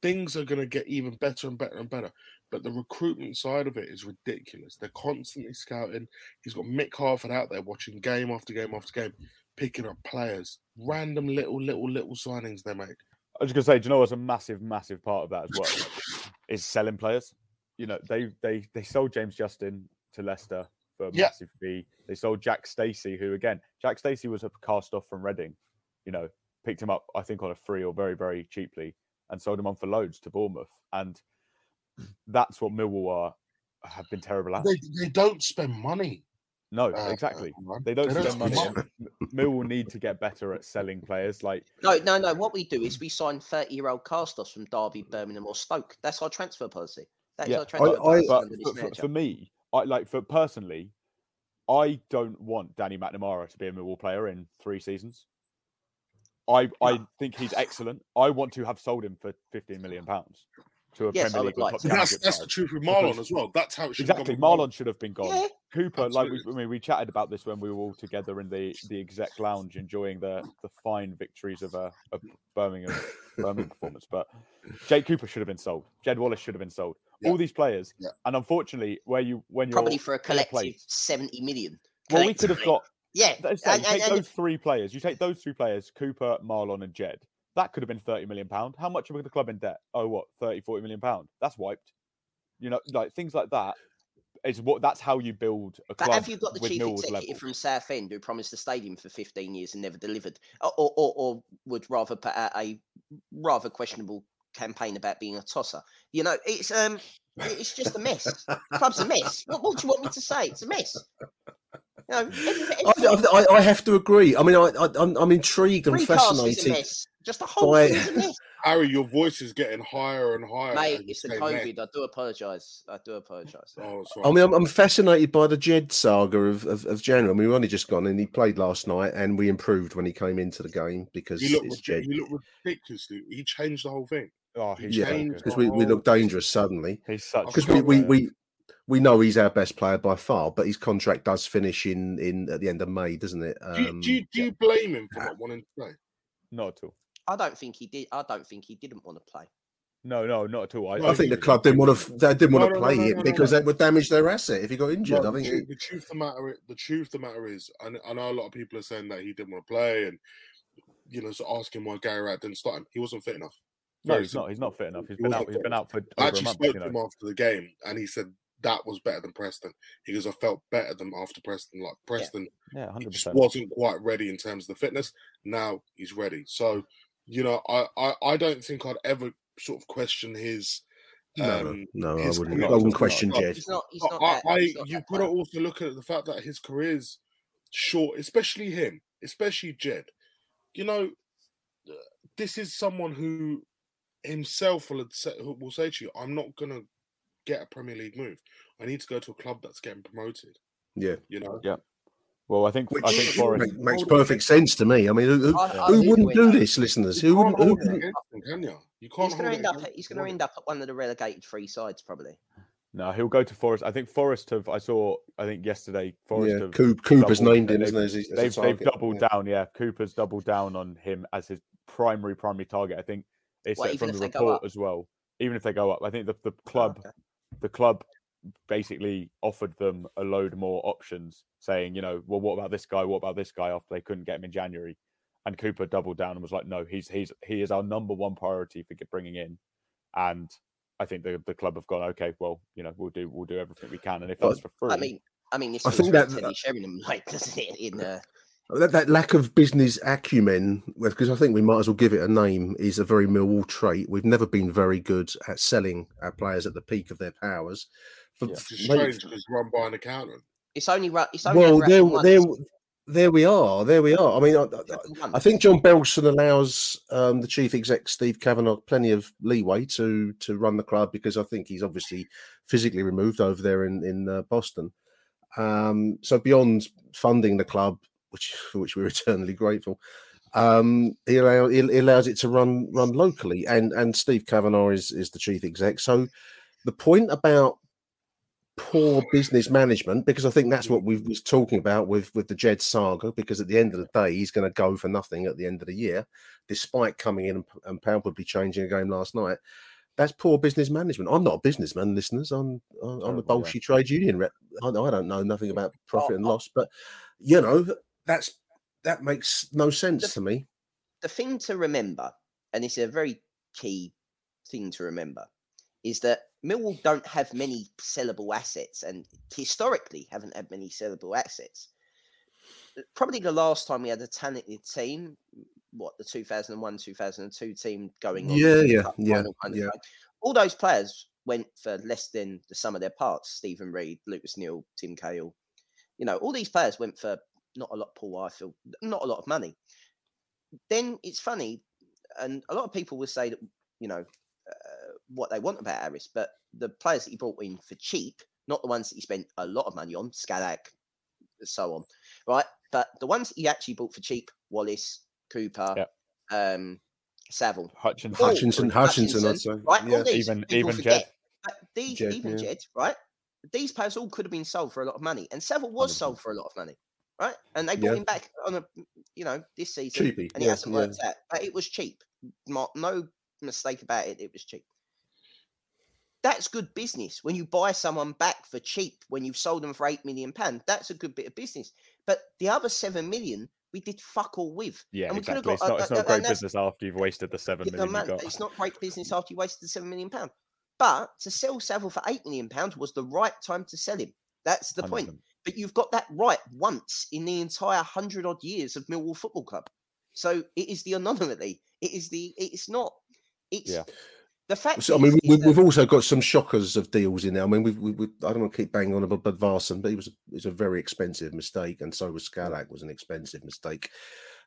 Things are going to get even better and better and better. But the recruitment side of it is ridiculous. They're constantly scouting. He's got Mick Harford out there watching game after game after game, picking up players, random little, little, little signings they make. I was just gonna say, do you know what's a massive, massive part of that as well? is selling players. You know, they they they sold James Justin to Leicester for a yeah. massive fee. They sold Jack Stacey, who again, Jack Stacey was a cast off from Reading. You know, picked him up, I think, on a free or very, very cheaply, and sold him on for loads to Bournemouth. And that's what Millwall are have been terrible at. They, they don't spend money. No, uh, exactly. Uh, they don't spend don't money. Millwall need to get better at selling players. Like no, no, no. What we do is we sign thirty-year-old cast-offs from Derby, Birmingham, or Stoke. That's our transfer policy. That's yeah. our transfer I, I, policy. For, for, for, me, I like for personally, I don't want Danny McNamara to be a Millwall player in three seasons. I I think he's excellent. I want to have sold him for fifteen million pounds to a yes, Premier League. Like that's that's the truth with Marlon as well. That's how it should exactly. Marlon should have been gone. Yeah, Cooper, absolutely. like we, I mean, we chatted about this when we were all together in the the exec lounge, enjoying the the fine victories of uh, of Birmingham. Birmingham performance. But Jake Cooper should have been sold. Jed Wallace should have been sold. All these players, and unfortunately, where you when you're Probably for a collective place- seventy million. well, we could have got. Yeah, Let's say, and- take and- and- those three players. You take those three players: Cooper, Marlon, and Jed. That could have been thirty million pound. How much of the club in debt? Oh, what 30, 40 million pound? That's wiped. You know, like things like that is what. That's how you build a club. But club. have you got the with chief Millwall's executive level. from Southend who promised the stadium for 15 years and never delivered, or, or, or, or would rather put out a rather questionable campaign about being a tosser? You know, it's um, it's just a mess. Club's a mess. What, what do you want me to say? It's a mess. You know, every- I, I, I have to agree. I mean, I, I, I'm, I'm intrigued and Recast is a fascinated. mess. Just the whole by- thing's a mess. Harry, your voice is getting higher and higher. Mate, it's the COVID. next. I do apologise. I do apologise. Oh, I mean, I'm, I'm fascinated by the Jed saga of, of, of January. I mean, we've only just gone and he played last night, and we improved when he came into the game because he looked, it's Jed. you look ridiculous, dude. He changed the whole thing. Oh, he Yeah, changed because the we, we whole- look dangerous suddenly. He's such. Because a we, good we, player. we we know he's our best player by far, but his contract does finish in in at the end of May, doesn't it? Do you, Um, do, you, do you blame him for not wanting to play? not at all. I don't think he did. I don't think he didn't want to play. No, no, not at all. I, I think the club didn't want to. They didn't want No, to no, no, play no, him no, no, because no. that would damage their asset if he got injured. No, I think. the, it- truth, the truth of the matter, the truth of the matter is, I, kn- I know a lot of people are saying that he didn't want to play, and you know, so asking why Gary Rowett didn't start him. He wasn't fit enough. no, Very he's not. He's not fit enough. He's He been out. He's fit been out for I over a actually month. spoke You to him after the game, and he said that was better than Preston. He goes, I felt better than after Preston. Like Preston, Yeah, he hundred just percent. wasn't quite ready in terms of the fitness. Now he's ready. So, you know, I, I, I don't think I'd ever sort of question his. No, no, um, no, I wouldn't. career. I wouldn't question not- Jed. He's not. He's not. I, that, I he's not you've that got to also look at the fact that his career's short, especially him, especially Jed. You know, uh, this is someone who himself will say, will say to you, "I'm not going to get a Premier League move. I need to go to a club that's getting promoted." Yeah, You know, Yeah. Well, I think which I think Forest. make- makes perfect sense to me. I mean, who, who, I- I who wouldn't do this, listeners? you Who wouldn't? Who wouldn't? can you? You can't He's going to end up. against He's going to end up at one of the relegated three sides, probably. No, he'll go to Forest. I think Forest have. I saw. I think yesterday Forest Yeah, have. Coop, Cooper's doubled- named him, they've- isn't he? As, as They've they've doubled Yeah. down. Yeah, Cooper's doubled down on him as his primary primary target. I think it's What, from the report as well. Even if they go up, I think the the Oh, club okay. the club basically offered them a load more options, saying, you know, well, what about this guy? What about this guy? After they couldn't get him in January, and Cooper doubled down and was like, no, he's he's he is our number one priority for bringing in, and I think the the club have gone, okay, well, you know, we'll do we'll do everything we can, and if Well, that's for free, I mean, I mean, this I think very that- Teddy Sheringham like, doesn't it? In uh, That, that lack of business acumen, because I think we might as well give it a name, is a very Millwall trait. We've never been very good at selling our players at the peak of their powers. For, Which is strange because run by an accountant. it's only ru- it's only well, there, there, there we are. There we are. I mean, I, I, I think John Berylson allows um, the chief exec Steve Kavanagh plenty of leeway to to run the club because I think he's obviously physically removed over there in in uh, Boston. Um, so beyond funding the club, which for which we're eternally grateful, um, he, allow, he, he allows it to run run locally, and and Steve Kavanagh is is the chief exec. So the point about poor business management because I think that's what we was talking about with with the Jed saga. Because at the end of the day, he's going to go for nothing at the end of the year, despite coming in and, and palpably changing a game last night. That's poor business management. I'm not a businessman, listeners. I'm I'm I'm a. Trade union rep. I, I don't know nothing about profit and loss, but you know that's that makes no sense to me. the thing to remember, and it's a very key thing to remember, is that Millwall don't have many sellable assets, and historically haven't had many sellable assets. Probably the last time we had a talented team, what the 2001 2002 team going on, Yeah, yeah, yeah, final kind of yeah. thing. All those players went for less than the sum of their parts. Steven Reid, Lucas Neill, Tim Cahill. You know, all these players went for not a lot. Paul Ifill, not a lot of money then it's funny, and a lot of people will say that you know uh, what they want about Harris, but the players that he brought in for cheap, not the ones that he spent a lot of money on, Skalak, so on, right? But the ones that he actually bought for cheap, Wallace, Cooper, Yep. um, Saville, Hutchinson, all- Hutchinson, Hutchinson, I'd say. right? All these Even- even forget, Jed. these Jed, even yeah. Jed, right? These players all could have been sold for a lot of money, and Saville was 100%. sold for a lot of money, right? And they brought Yeah. him back on a, you know, this season, Cheapy, and he yeah, hasn't yeah. worked out. But it was cheap. mo- no mistake about it. It was cheap. That's good business. When you buy someone back for cheap, when you've sold them for eight million pound, that's a good bit of business. But the other seven million, we did fuck all with. Yeah, and we exactly. It's got- not, uh, it's uh, not great business after you've wasted the seven million man, got. it's not great business after you wasted the seven million pound. But to sell Saville for eight million pounds was the right time to sell him. That's the point. 100%. But you've got that right once in the entire hundred odd years of Millwall Football Club. So it is the anomaly. It is the. It's not. It's Yeah. The fact. So, I mean, we, we've also got some shockers of deals in there. I mean, we've, we, we, I don't want to keep banging on about Bodvarsson, but he was, he was a very expensive mistake, and so was Skalak was an expensive mistake.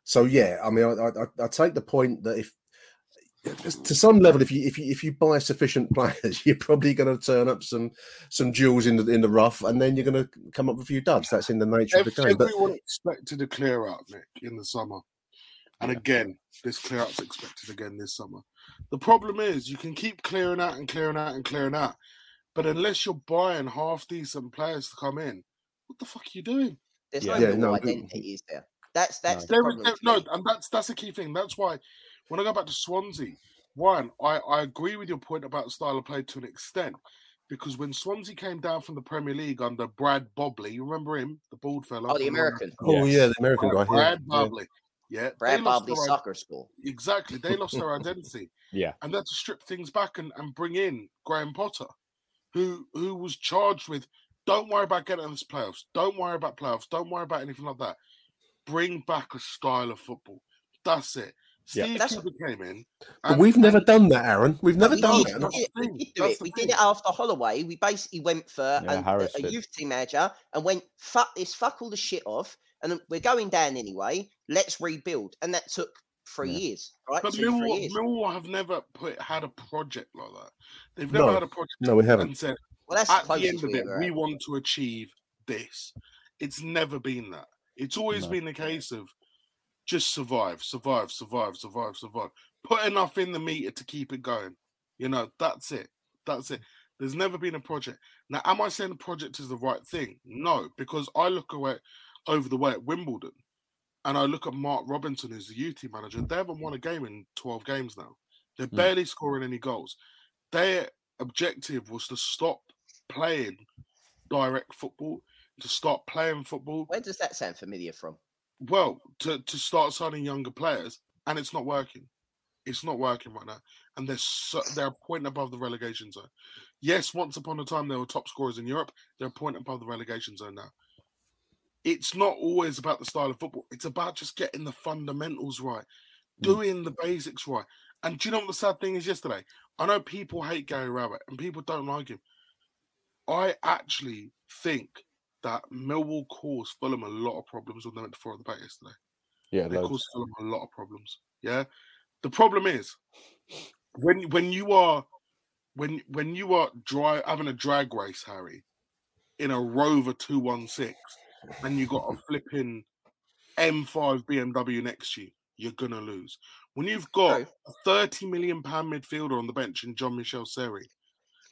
So yeah, I mean, I, I, I- I take the point that if to some level, if you if you if you buy sufficient players, you're probably going to turn up some some jewels in the in the rough, and then you're going to come up with a few duds. That's in the nature of the game. But Everyone expected a clear out, Nick, in the summer. And again, this clear out's expected again this summer. The problem is you can keep clearing out and clearing out and clearing out. But unless you're buying half decent players to come in, what the fuck are you doing? There's Yeah. no Yeah, no, identity, is there? That's that's the There is problem. there- no, and that's that's a key thing. That's why when I go back to Swansea, one, I, I agree with your point about style of play to an extent. Because when Swansea came down from the Premier League under Brad Bobley, you remember him, the bald fellow? Oh, the from um, American. oh yeah, the American guy. Brad yeah, yeah. Bobley. Yeah, Brad they lost Barbley soccer school. Exactly. They lost their identity. Yeah. And they had to strip things back and, and bring in Graham Potter, who who was charged with don't worry about getting in this playoffs. Don't worry about playoffs. Don't worry about anything like that. Bring back a style of football. That's it. Yeah. Steve That's- Cooper came in. But we've never and- done that, Aaron. We've never we done did, that. we did, we did it. We did it after Holloway. We basically went for Yeah, a, a youth team manager and went fuck this, fuck all the shit off, and we're going down anyway. Let's rebuild, and that took three Yeah. years, right? But Two, three Millwall, years. Millwall have never put had a project like that. They've never No. had a project No, we haven't. and said, Well, that's at the end of we it, ever we want to achieve this. It's never been that. It's always No. been the case of just survive, survive, survive, survive, survive. Put enough in the meter to keep it going. You know, that's it. That's it. There's never been a project. Now, am I saying the project is the right thing? No, because I look away over the way at Wimbledon and I look at Mark Robinson, who's the youth team manager. They haven't won a game in 12 games now. They're Mm. barely scoring any goals. Their objective was to stop playing direct football, to start playing football. Where does that sound familiar from? Well, to, to start signing younger players, and it's not working. It's not working right now, and they're so, they're a point above the relegation zone. Yes, once upon a time they were top scorers in Europe. They're a point above the relegation zone now. It's not always about the style of football. It's about just getting the fundamentals right, mm. doing the basics right. And do you know what the sad thing is? Yesterday, I know people hate Gary Rowett and people don't like him. I actually think that Millwall caused Fulham a lot of problems when they went to four at the back yesterday. Yeah, They loads. caused Fulham a lot of problems. Yeah. The problem is when when you are when when you are dry having a drag race, Harry, in a Rover two one six, and you got a flipping M5 BMW next to you, you're gonna lose. When you've got True. a 30 million pound midfielder on the bench in John Michel Seri,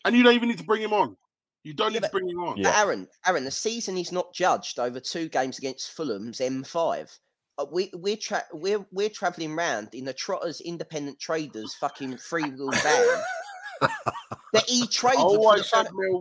and you don't even need to bring him on. You don't Yeah, need to bring him on. Yeah. Aaron, Aaron, the season is not judged over two games against Fulham's M5. Uh, we we're tra- we're we're traveling round in the Trotters Independent Traders fucking free wheel van. that he traded Oh, for the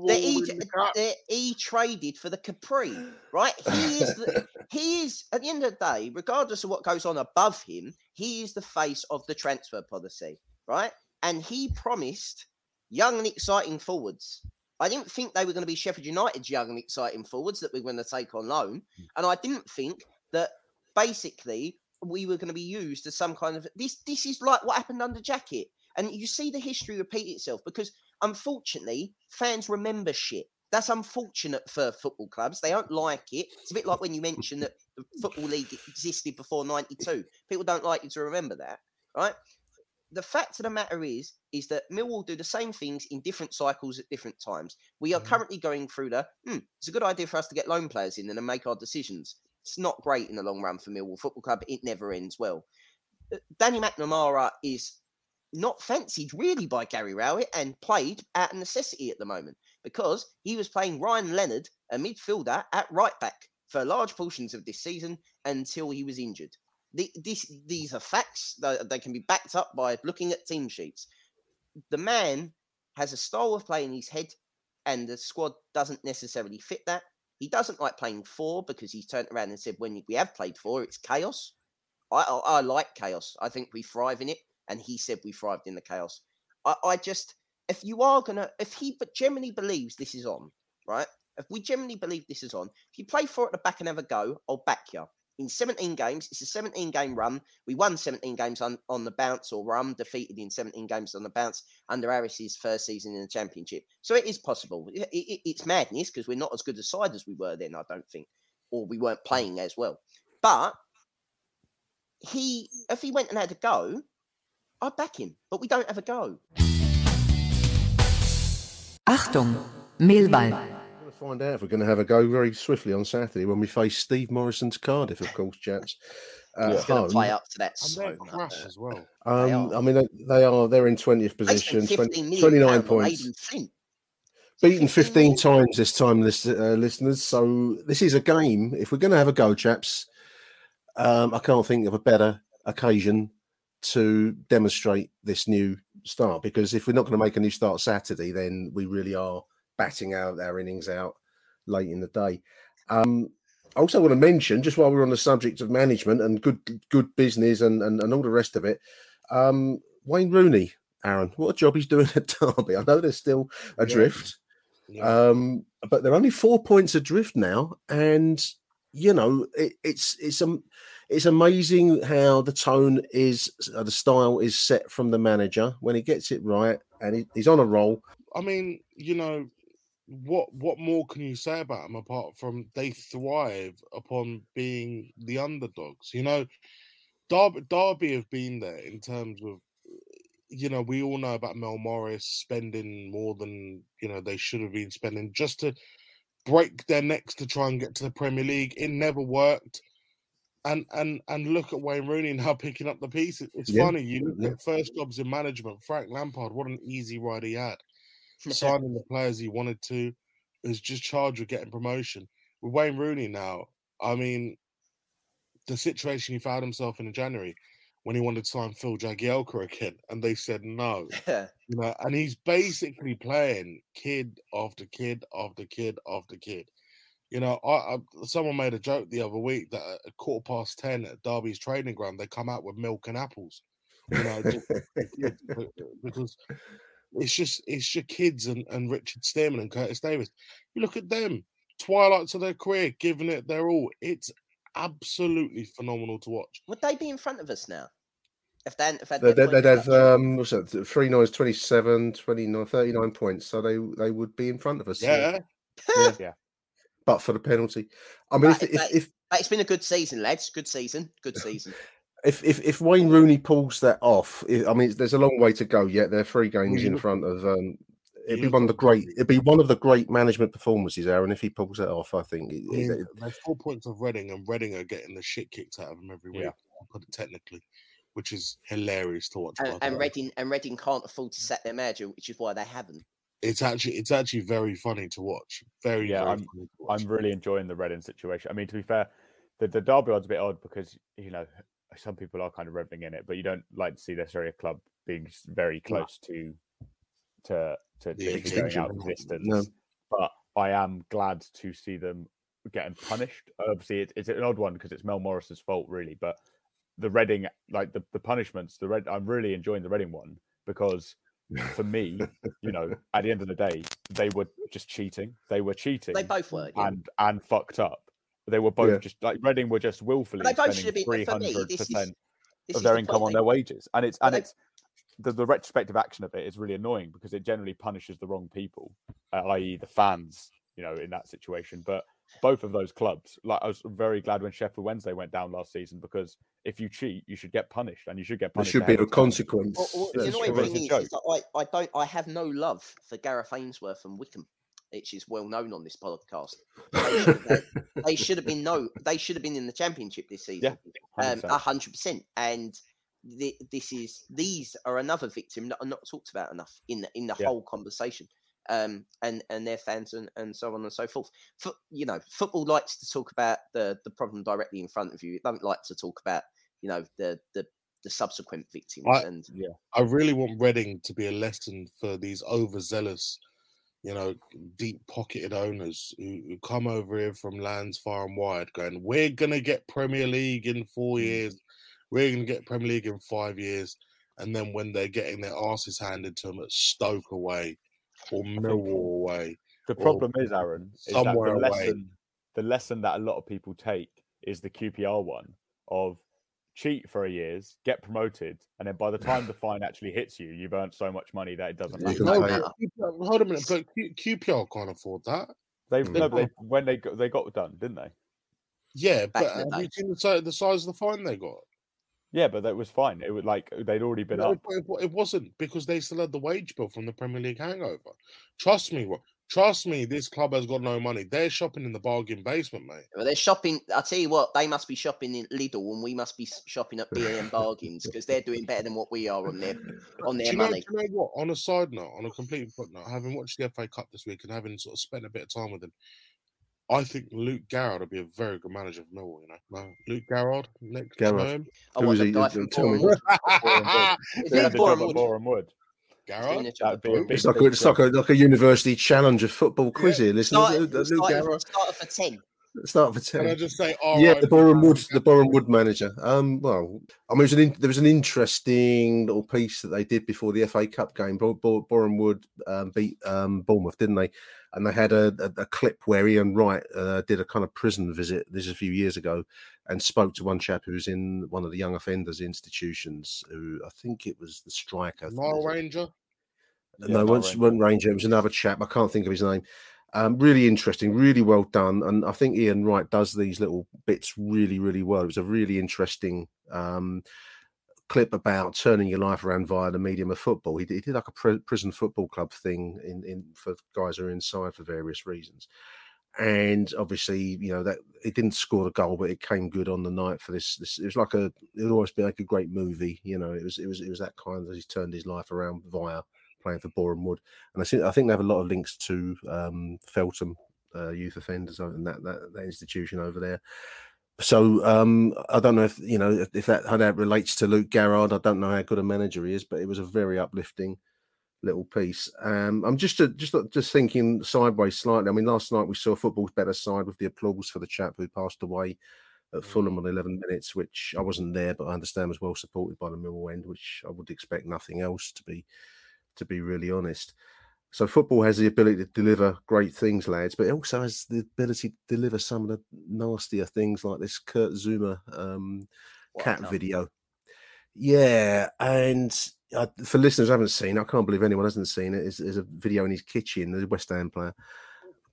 that he, uh, that he traded for the Capri, right? He is the, he is at the end of the day, regardless of what goes on above him, he is the face of the transfer policy, right? And he promised young and exciting forwards. I didn't think they were going to be Sheffield United's young and exciting forwards that we were going to take on loan, and I didn't think that basically we were going to be used as some kind of this. This is like what happened under Jackett, and you see the history repeat itself because unfortunately fans remember shit. That's unfortunate for football clubs. They don't like it. It's a bit like when you mention that the football league existed before '92. People don't like you to remember that, right? the fact of the matter is, is that Millwall do the same things in different cycles at different times. We are currently going through the. Hmm, it's a good idea for us to get loan players in and then make our decisions. It's not great in the long run for Millwall Football Club. It never ends well. Uh, Danny McNamara is not fancied really by Gary Rowett and played of necessity at the moment because he was playing Ryan Leonard, a midfielder, at right back for large portions of this season until he was injured. The, this, these are facts. They, they can be backed up by looking at team sheets. The man has a style of play in his head, and the squad doesn't necessarily fit that. He doesn't like playing four because he's turned around and said, when we have played four, it's chaos. I, I, I like chaos. I think we thrive in it, and he said we thrived in the chaos. I, I just, if you are gonna, if he but generally believes this is on, right? If we generally believe this is on, if you play four at the back and have a go, I'll back you. In 17 games, it's a 17 game run. We won 17 games on, on the bounce, or were undefeated in 17 games on the bounce under Harris's first season in the championship. So it is possible. It, it, it's madness because we're not as good a side as we were then, I don't think, or we weren't playing as well. But he, if he went and had a go, I'd back him. But we don't have a go. Achtung, Mehlball. We're going to find out if we're going to have a go very swiftly on Saturday when we face Steve Morison's Cardiff, of course, chaps. At He's going to play up to that And so they're crash as well. Um, I mean, they- they are they're in twentieth position, spent 15 20, million 29 points, beaten fifteen times this time, lis- uh, listeners. So this is a game. If we're going to have a go, chaps, um, I can't think of a better occasion to demonstrate this new start because if we're not going to make a new start Saturday, then we really are batting out our innings out late in the day. Um, I also want to mention, just while we're on the subject of management and good good business and, and, and all the rest of it, um, Wayne Rooney, Aaron, what a job he's doing at Derby. I know they're still adrift, um, but they're only four points adrift now, and you know it, it's it's um it's amazing how the tone is uh, the style is set from the manager when he gets it right and he, he's on a roll. I mean, you know, what what more can you say about them apart from they thrive upon being the underdogs? You know, Derby, Derby have been there in terms of, you know, we all know about Mel Morris spending more than you know they should have been spending just to break their necks to try and get to the Premier League. It never worked. And and and look at Wayne Rooney now picking up the pieces. It's Yeah, funny, you look yeah. at first jobs in management. Frank Lampard, what an easy ride he had signing the players he wanted to, is just charged with getting promotion. With Wayne Rooney now, I mean, the situation he found himself in in January when he wanted to sign Phil Jagielka again, and they said no. You know, and he's basically playing kid after kid after kid after kid. You know, I, I someone made a joke the other week that at a quarter past ten at Derby's training ground, they come out with milk and apples. You know, just, because it's just it's your kids and, and Richard Stearman and Curtis Davies. You look at them, twilights of their career, giving it their all. It's absolutely phenomenal to watch. Would they be in front of us now? If they, if They'd, they'd, they'd, they'd have um, what's that? Three nines, 27, 29, 39 points. So they they would be in front of us. Yeah. yeah. Yeah. But for the penalty, I mean, if, But- if, but- if but it's been a good season, lads. Good season. Good season. if if if Wayne Rooney pulls that off, i I mean, there's a long way to go yet. They're three games in front of. Um, it'd be one of the great. It'd be one of the great management performances, Aaron. If he pulls that off, I think. it- I mean, it- they're four points of Reading, and Reading are getting the shit kicked out of them every week. Yeah. I'll put it technically, which is hilarious to watch. by And, and. Reading and Reading can't afford to sack their manager, which is why they haven't. It's actually it's actually very funny to watch. Very Yeah, very I'm- funny watch. I'm really enjoying the Reading situation. I mean, to be fair, the, the Derby one's a bit odd because you know some people are kind of revving in it, but you don't like to see necessarily a club being very close to to to The literally going out of extinction. existence. No. But I am glad to see them getting punished. Obviously, it, it's an odd one because it's Mel Morris's fault, really. But the Reading, like the, the punishments, the Red, I'm really enjoying the Reading one because for me, you know, at the end of the day, they were just cheating. They were cheating They both were. Yeah. and and fucked up. They were both Yeah. just like Reading were just willfully But they both should spending have been. three For me, hundred this is percent of their the income on their wages, and it's and they- it's the, the retrospective action of it is really annoying because it generally punishes the wrong people, uh, i.e., the fans. You know, in that situation, but both of those clubs, like I was very glad when Sheffield Wednesday went down last season because if you cheat, you should get punished, and you should get punished. there should be a consequence. Well, well, the That's annoying thing a is, joke. is that I, I don't I have no love for Gareth Ainsworth and Wycombe, which is well known on this podcast. They should have, had- they should have been no, they should have been in the championship this season. um, 100%. a hundred percent. And the, this is these are another victim that are not talked about enough in the, in the Yeah. whole conversation. Um, and and their fans and, and so on and so forth. Fo- you know, football likes to talk about the the problem directly in front of you. It don't like to talk about you know the the the subsequent victims. I- and yeah, I really want Reading to be a lesson for these overzealous, you know, deep pocketed owners who, who come over here from lands far and wide going, We're gonna get Premier League in four years, we're gonna get Premier League in five years. And then when they're getting their asses handed to them at Stoke away or Millwall away. The problem is, Aaron, is that the away. lesson, the lesson that a lot of people take is the QPR one of cheat for a years, get promoted, and then by the time the fine actually hits you, you've earned so much money that it doesn't You matter. can No, QPR hold a minute, but Q- QPR can't afford that. They've Mm. no, they, when they got they got done, didn't they? Yeah, Back but have you seen the the size of the fine they got? Yeah, but that was fine. It was like uh, they'd already been No, up. it, it- it wasn't because they still had the wage bill from the Premier League hangover. Trust me, trust me. This club has got no money. They're shopping in the bargain basement, mate. Well, they're shopping. I tell you what, they must be shopping in Lidl, and we must be shopping at B&M Bargains because they're doing better than what we are on their on Do their you, know, money. do you know what? On a side note, on a complete footnote, having watched the FA Cup this week and having sort of spent a bit of time with him, I think Luke Garrard would be a very good manager of Millwall. You know, no, Luke Garrard next to Garrard. him. I Who want is he? guy Uh, from tell me. Boreham Wood. Wood. Is They it Boreham Wood? Boreham Wood. He's doing Garrard. a job That'd at be a Boreham big- It's like a, it's like a like a university challenge of football quiz here, listeners. Started, Uh, Luke started, Garrard. started for ten. Start for Can I ten. just say, Yeah, R.I.P. the Boreham Wood, the Boreham Wood manager. Um, well, I mean, it was an in, there was an interesting little piece that they did before the FA Cup game. Bo- Bo- Boreham Wood um, beat um, Bournemouth, didn't they? And they had a, a, a clip where Ian Wright uh, did a kind of prison visit. This is a few years ago, and spoke to one chap who was in one of the young offenders institutions. Who I think it was the striker. Nile Ranger. Yeah, no, Nile once Ranger. one Ranger. It was another chap. I can't think of his name. Um, really interesting, really well done, and I think Ian Wright does these little bits really, really well. It was a really interesting um, clip about turning your life around via the medium of football. He did, he did like a pri- prison football club thing in, in for guys who are inside for various reasons. And obviously, you know that it didn't score a goal, but it came good on the night for this. This it was like a it would always be like a great movie. You know, it was it was it was that kind of he turned his life around via playing for Boreham Wood, and I think I think they have a lot of links to um, Feltham uh, youth offenders and that, that that institution over there. So um, I don't know if you know if, if that how that relates to Luke Garrard. I don't know how good a manager he is, but it was a very uplifting little piece. Um, I'm just uh, just just thinking sideways slightly. I mean, last night we saw football's better side with the applause for the chap who passed away at Fulham on 11 minutes, which I wasn't there, but I understand was well supported by the Millwall end, which I would expect nothing else to be, to be really honest. So football has the ability to deliver great things, lads, but it also has the ability to deliver some of the nastier things like this Kurt Zouma um, cat cunt. video. Yeah, and uh, for listeners who haven't seen, I can't believe anyone hasn't seen it. Is is a video in his kitchen, the West Ham player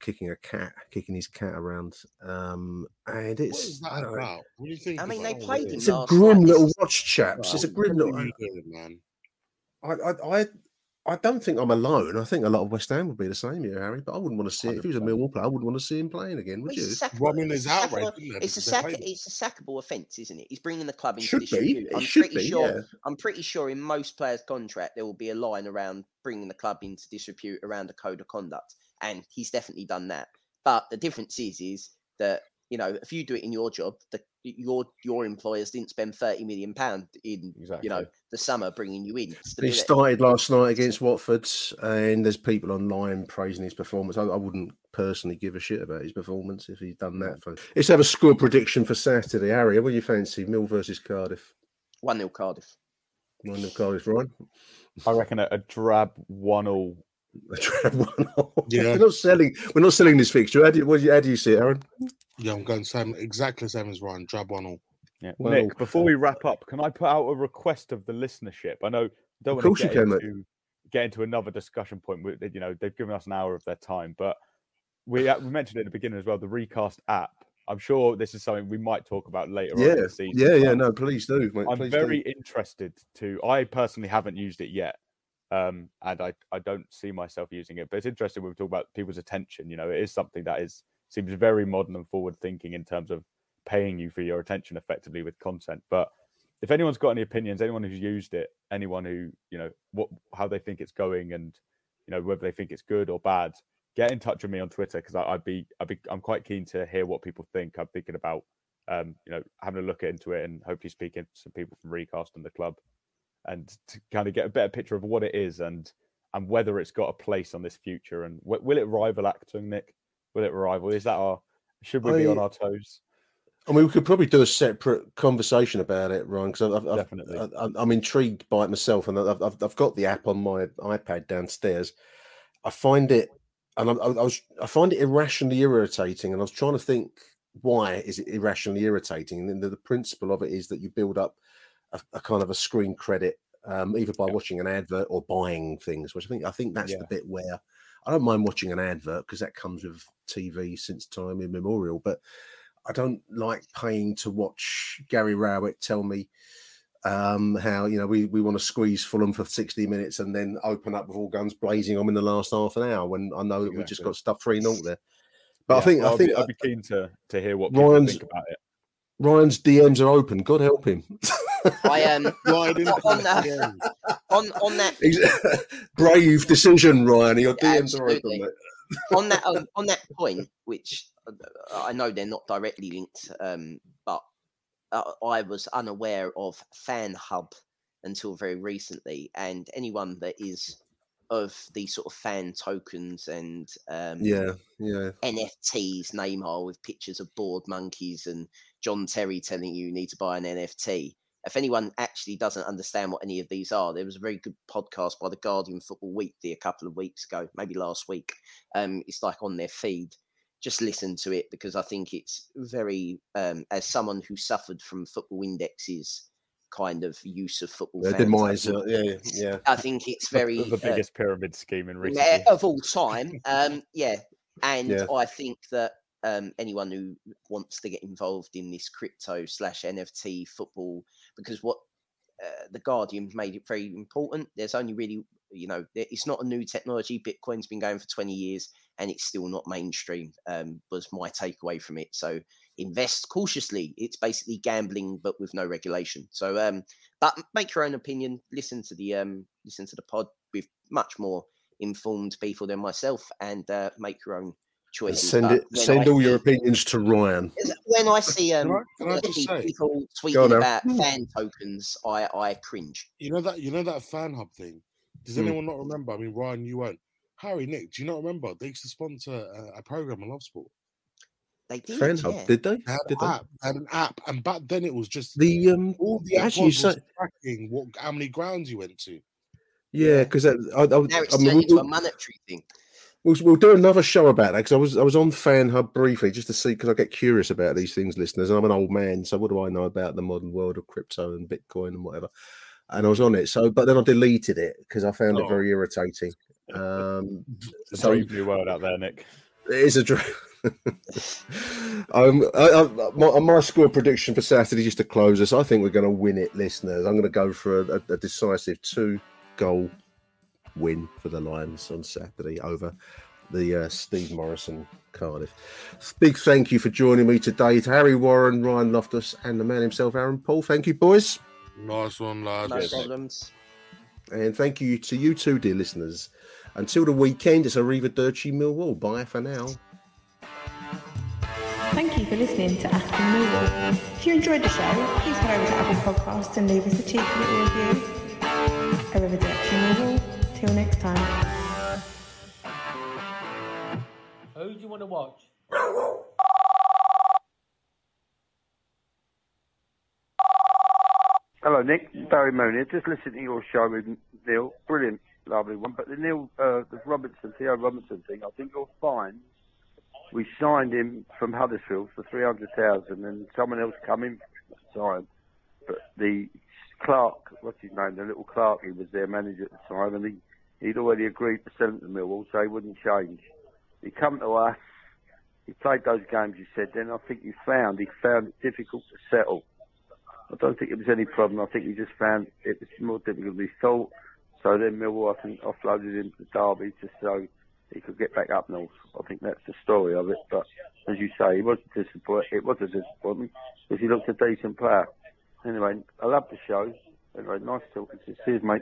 kicking a cat, kicking his cat around, um, and it's is that don't know, about? What do you think? I mean, they played this? it's a grim little watch, chaps. It's a grim little. man? I, I, I, I don't think I'm alone. I think a lot of West Ham would be the same here, Harry. But I wouldn't want to see it. If he was a 100%. Millwall player, I wouldn't want to see him playing again, Well, would you? it's a sackable, Robbing it's is a outrage. It's a sack, it's a sackable offence, isn't it? He's bringing the club into Should be. disrepute. I'm should pretty be. sure. Yeah. I'm pretty sure in most players' contract there will be a line around bringing the club into disrepute around a code of conduct, and he's definitely done that. But the difference is, is that you know if you do it in your job, the your your employers didn't spend thirty million pound in Exactly. you know the summer bringing you in. to He it. started last night against Watford, and there's people online praising his performance. I, I wouldn't personally give a shit about his performance if he'd done that. Mm. For... Let's have a score prediction for Saturday, Harry. What do you fancy? Mill versus Cardiff. One 0 Cardiff. One of Cardiff, right? I reckon a, a drab one all. A trap one all. Yeah. We're not selling. We're not selling this fixture. How do you, what do you, how do you see it, Aaron? Yeah, I'm going same, exactly the same as Ryan. Drab one all. Yeah. Well- Nick, before we wrap up, can I put out a request of the listenership? I know don't Of want course to you get can, into get into another discussion point. With you know they've given us an hour of their time, but we uh, we mentioned at the beginning as well the recast app. I'm sure this is something we might talk about later on in Yeah, the season. yeah, yeah. No, please do. Mate, I'm please very do. interested to. I personally haven't used it yet, um, and I I don't see myself using it. But it's interesting when we talk about people's attention. You know, it is something that is seems very modern and forward thinking in terms of paying you for your attention effectively with content. But if anyone's got any opinions, anyone who's used it, anyone who you know what how they think it's going, and you know whether they think it's good or bad, get in touch with me on Twitter because I'd be I'd be I'm quite keen to hear what people think. I'm thinking about um, you know, having a look into it and hopefully speaking to some people from Recast and the club, and to kind of get a better picture of what it is and and whether it's got a place on this future and w- will it rival Actung, Nick? Will it rival? Is that our? Should we be on our toes? I mean, we could probably do a separate conversation about it, Ryan, because I've, I've, Definitely. I, I'm intrigued by it myself, and I've, I've, I've got the app on my iPad downstairs. I find it, and I, I, I was, I find it irrationally irritating, and I was trying to think why is it irrationally irritating, and the, the principle of it is that you build up a, a kind of a screen credit, um, either by watching an advert or buying things, which I think I think that's the bit where I don't mind watching an advert because that comes with TV since time immemorial, but I don't like paying to watch Gary Rowett tell me um, how you know we, we want to squeeze Fulham for 60 minutes and then open up with all guns blazing on in the last half an hour when I know that we just got stuff three 0 there. But I think well, I I'd think be, I'd be keen to to hear what Ryan's think about it. Ryan's DMs are open. God help him. I um into on the that on on that Brave decision, Ryan. Your DMs are open. On that um, on that point, which uh, I know they're not directly linked, um, but uh, I was unaware of Fan Hub until very recently, and anyone that is of these sort of fan tokens and um, Yeah, yeah. NFTs, Neymar with pictures of bored monkeys and John Terry telling you you need to buy an NFT. If anyone actually doesn't understand what any of these are, there was a very good podcast by the Guardian Football Weekly a couple of weeks ago, maybe last week. Um, it's like on their feed. Just listen to it because I think it's very, um, as someone who suffered from Football Index's kind of use of football, Yeah, fan demise. tokens, Uh, yeah, yeah. I think it's very the, uh, biggest pyramid scheme in recent yeah, years. of all time. Um, yeah, and Yeah. I think that um, anyone who wants to get involved in this crypto slash NFT football, because what uh, the Guardian made it very important. There's only really, you know, it's not a new technology. Bitcoin's been going for 20 years and it's still not mainstream. Um, was my takeaway from it. So invest cautiously. It's basically gambling, but with no regulation. So, um, but make your own opinion. Listen to the um, listen to the pod with much more informed people than myself, and uh, make your own choices. send it. Send I all your opinions to Ryan. when I see um, Can I, can I when see say, people tweeting now. about fan tokens, I I cringe. you know that you know that fan hub thing. Does Hmm. anyone not remember? I mean, Ryan, you won't. Harry, Nick, do you not remember? They used to sponsor a, a program on Love Sport. They did, Fan hub, did they? They had Did an they? app, had an app, and back then it was just The um, all the app actually, was, you say, tracking what how many grounds you went to. yeah, because I, I, I, Now it's I mean, turned we- into a monetary thing. We'll, we'll do another show about that because I was I was on Fan Hub briefly just to see because I get curious about these things, listeners. And I'm an old man, so what do I know about the modern world of crypto and Bitcoin and whatever? And I was on it, so but then I deleted it because I found it Oh. very irritating. Um, It's a brave new world out there, Nick. it is a dream. um, I, I, my, my score prediction for Saturday, just to close us, I think we're going to win it, listeners. I'm going to go for a, a decisive two goal win for the Lions on Saturday over the uh, Steve Morison Cardiff. Big thank you for joining me today to Harry Warren, Ryan Loftus, and the man himself, Aaron Paul. Thank you, boys. Nice one, lads. No problems. And thank you to you too, dear listeners. Until the weekend, it's Arrivederci Millwall. Bye for now. Thank you for listening to Aston Millwall. If you enjoyed the show, please head over to Apple Podcasts and leave us a cheeky little review. Arrivederci Millwall. Till next time. Who do you want to watch? Hello, Nick. Barry Mooney. Just listened to your show with Neil. Brilliant, lovely one. But the Neil, uh, the Robinson, Theo Robinson thing, I think you'll find we signed him from Huddersfield for 300000 and someone else come in at the time. But the Clark, what's his name, the little Clark, he was their manager at the time, and he, he'd already agreed to sell him to Millwall, so he wouldn't change. He come to us, he played those games, you said, then I think he found, he found it difficult to settle. I don't think it was any problem. I think he just found it was more difficult than he thought. So then Millwall, I think, offloaded him to Derby just so he could get back up north. I think that's the story of it. But as you say, he was a disappointment. It was a disappointment because he looked a decent player. Anyway, I love the show. Anyway, nice talking to you. Cheers, mate.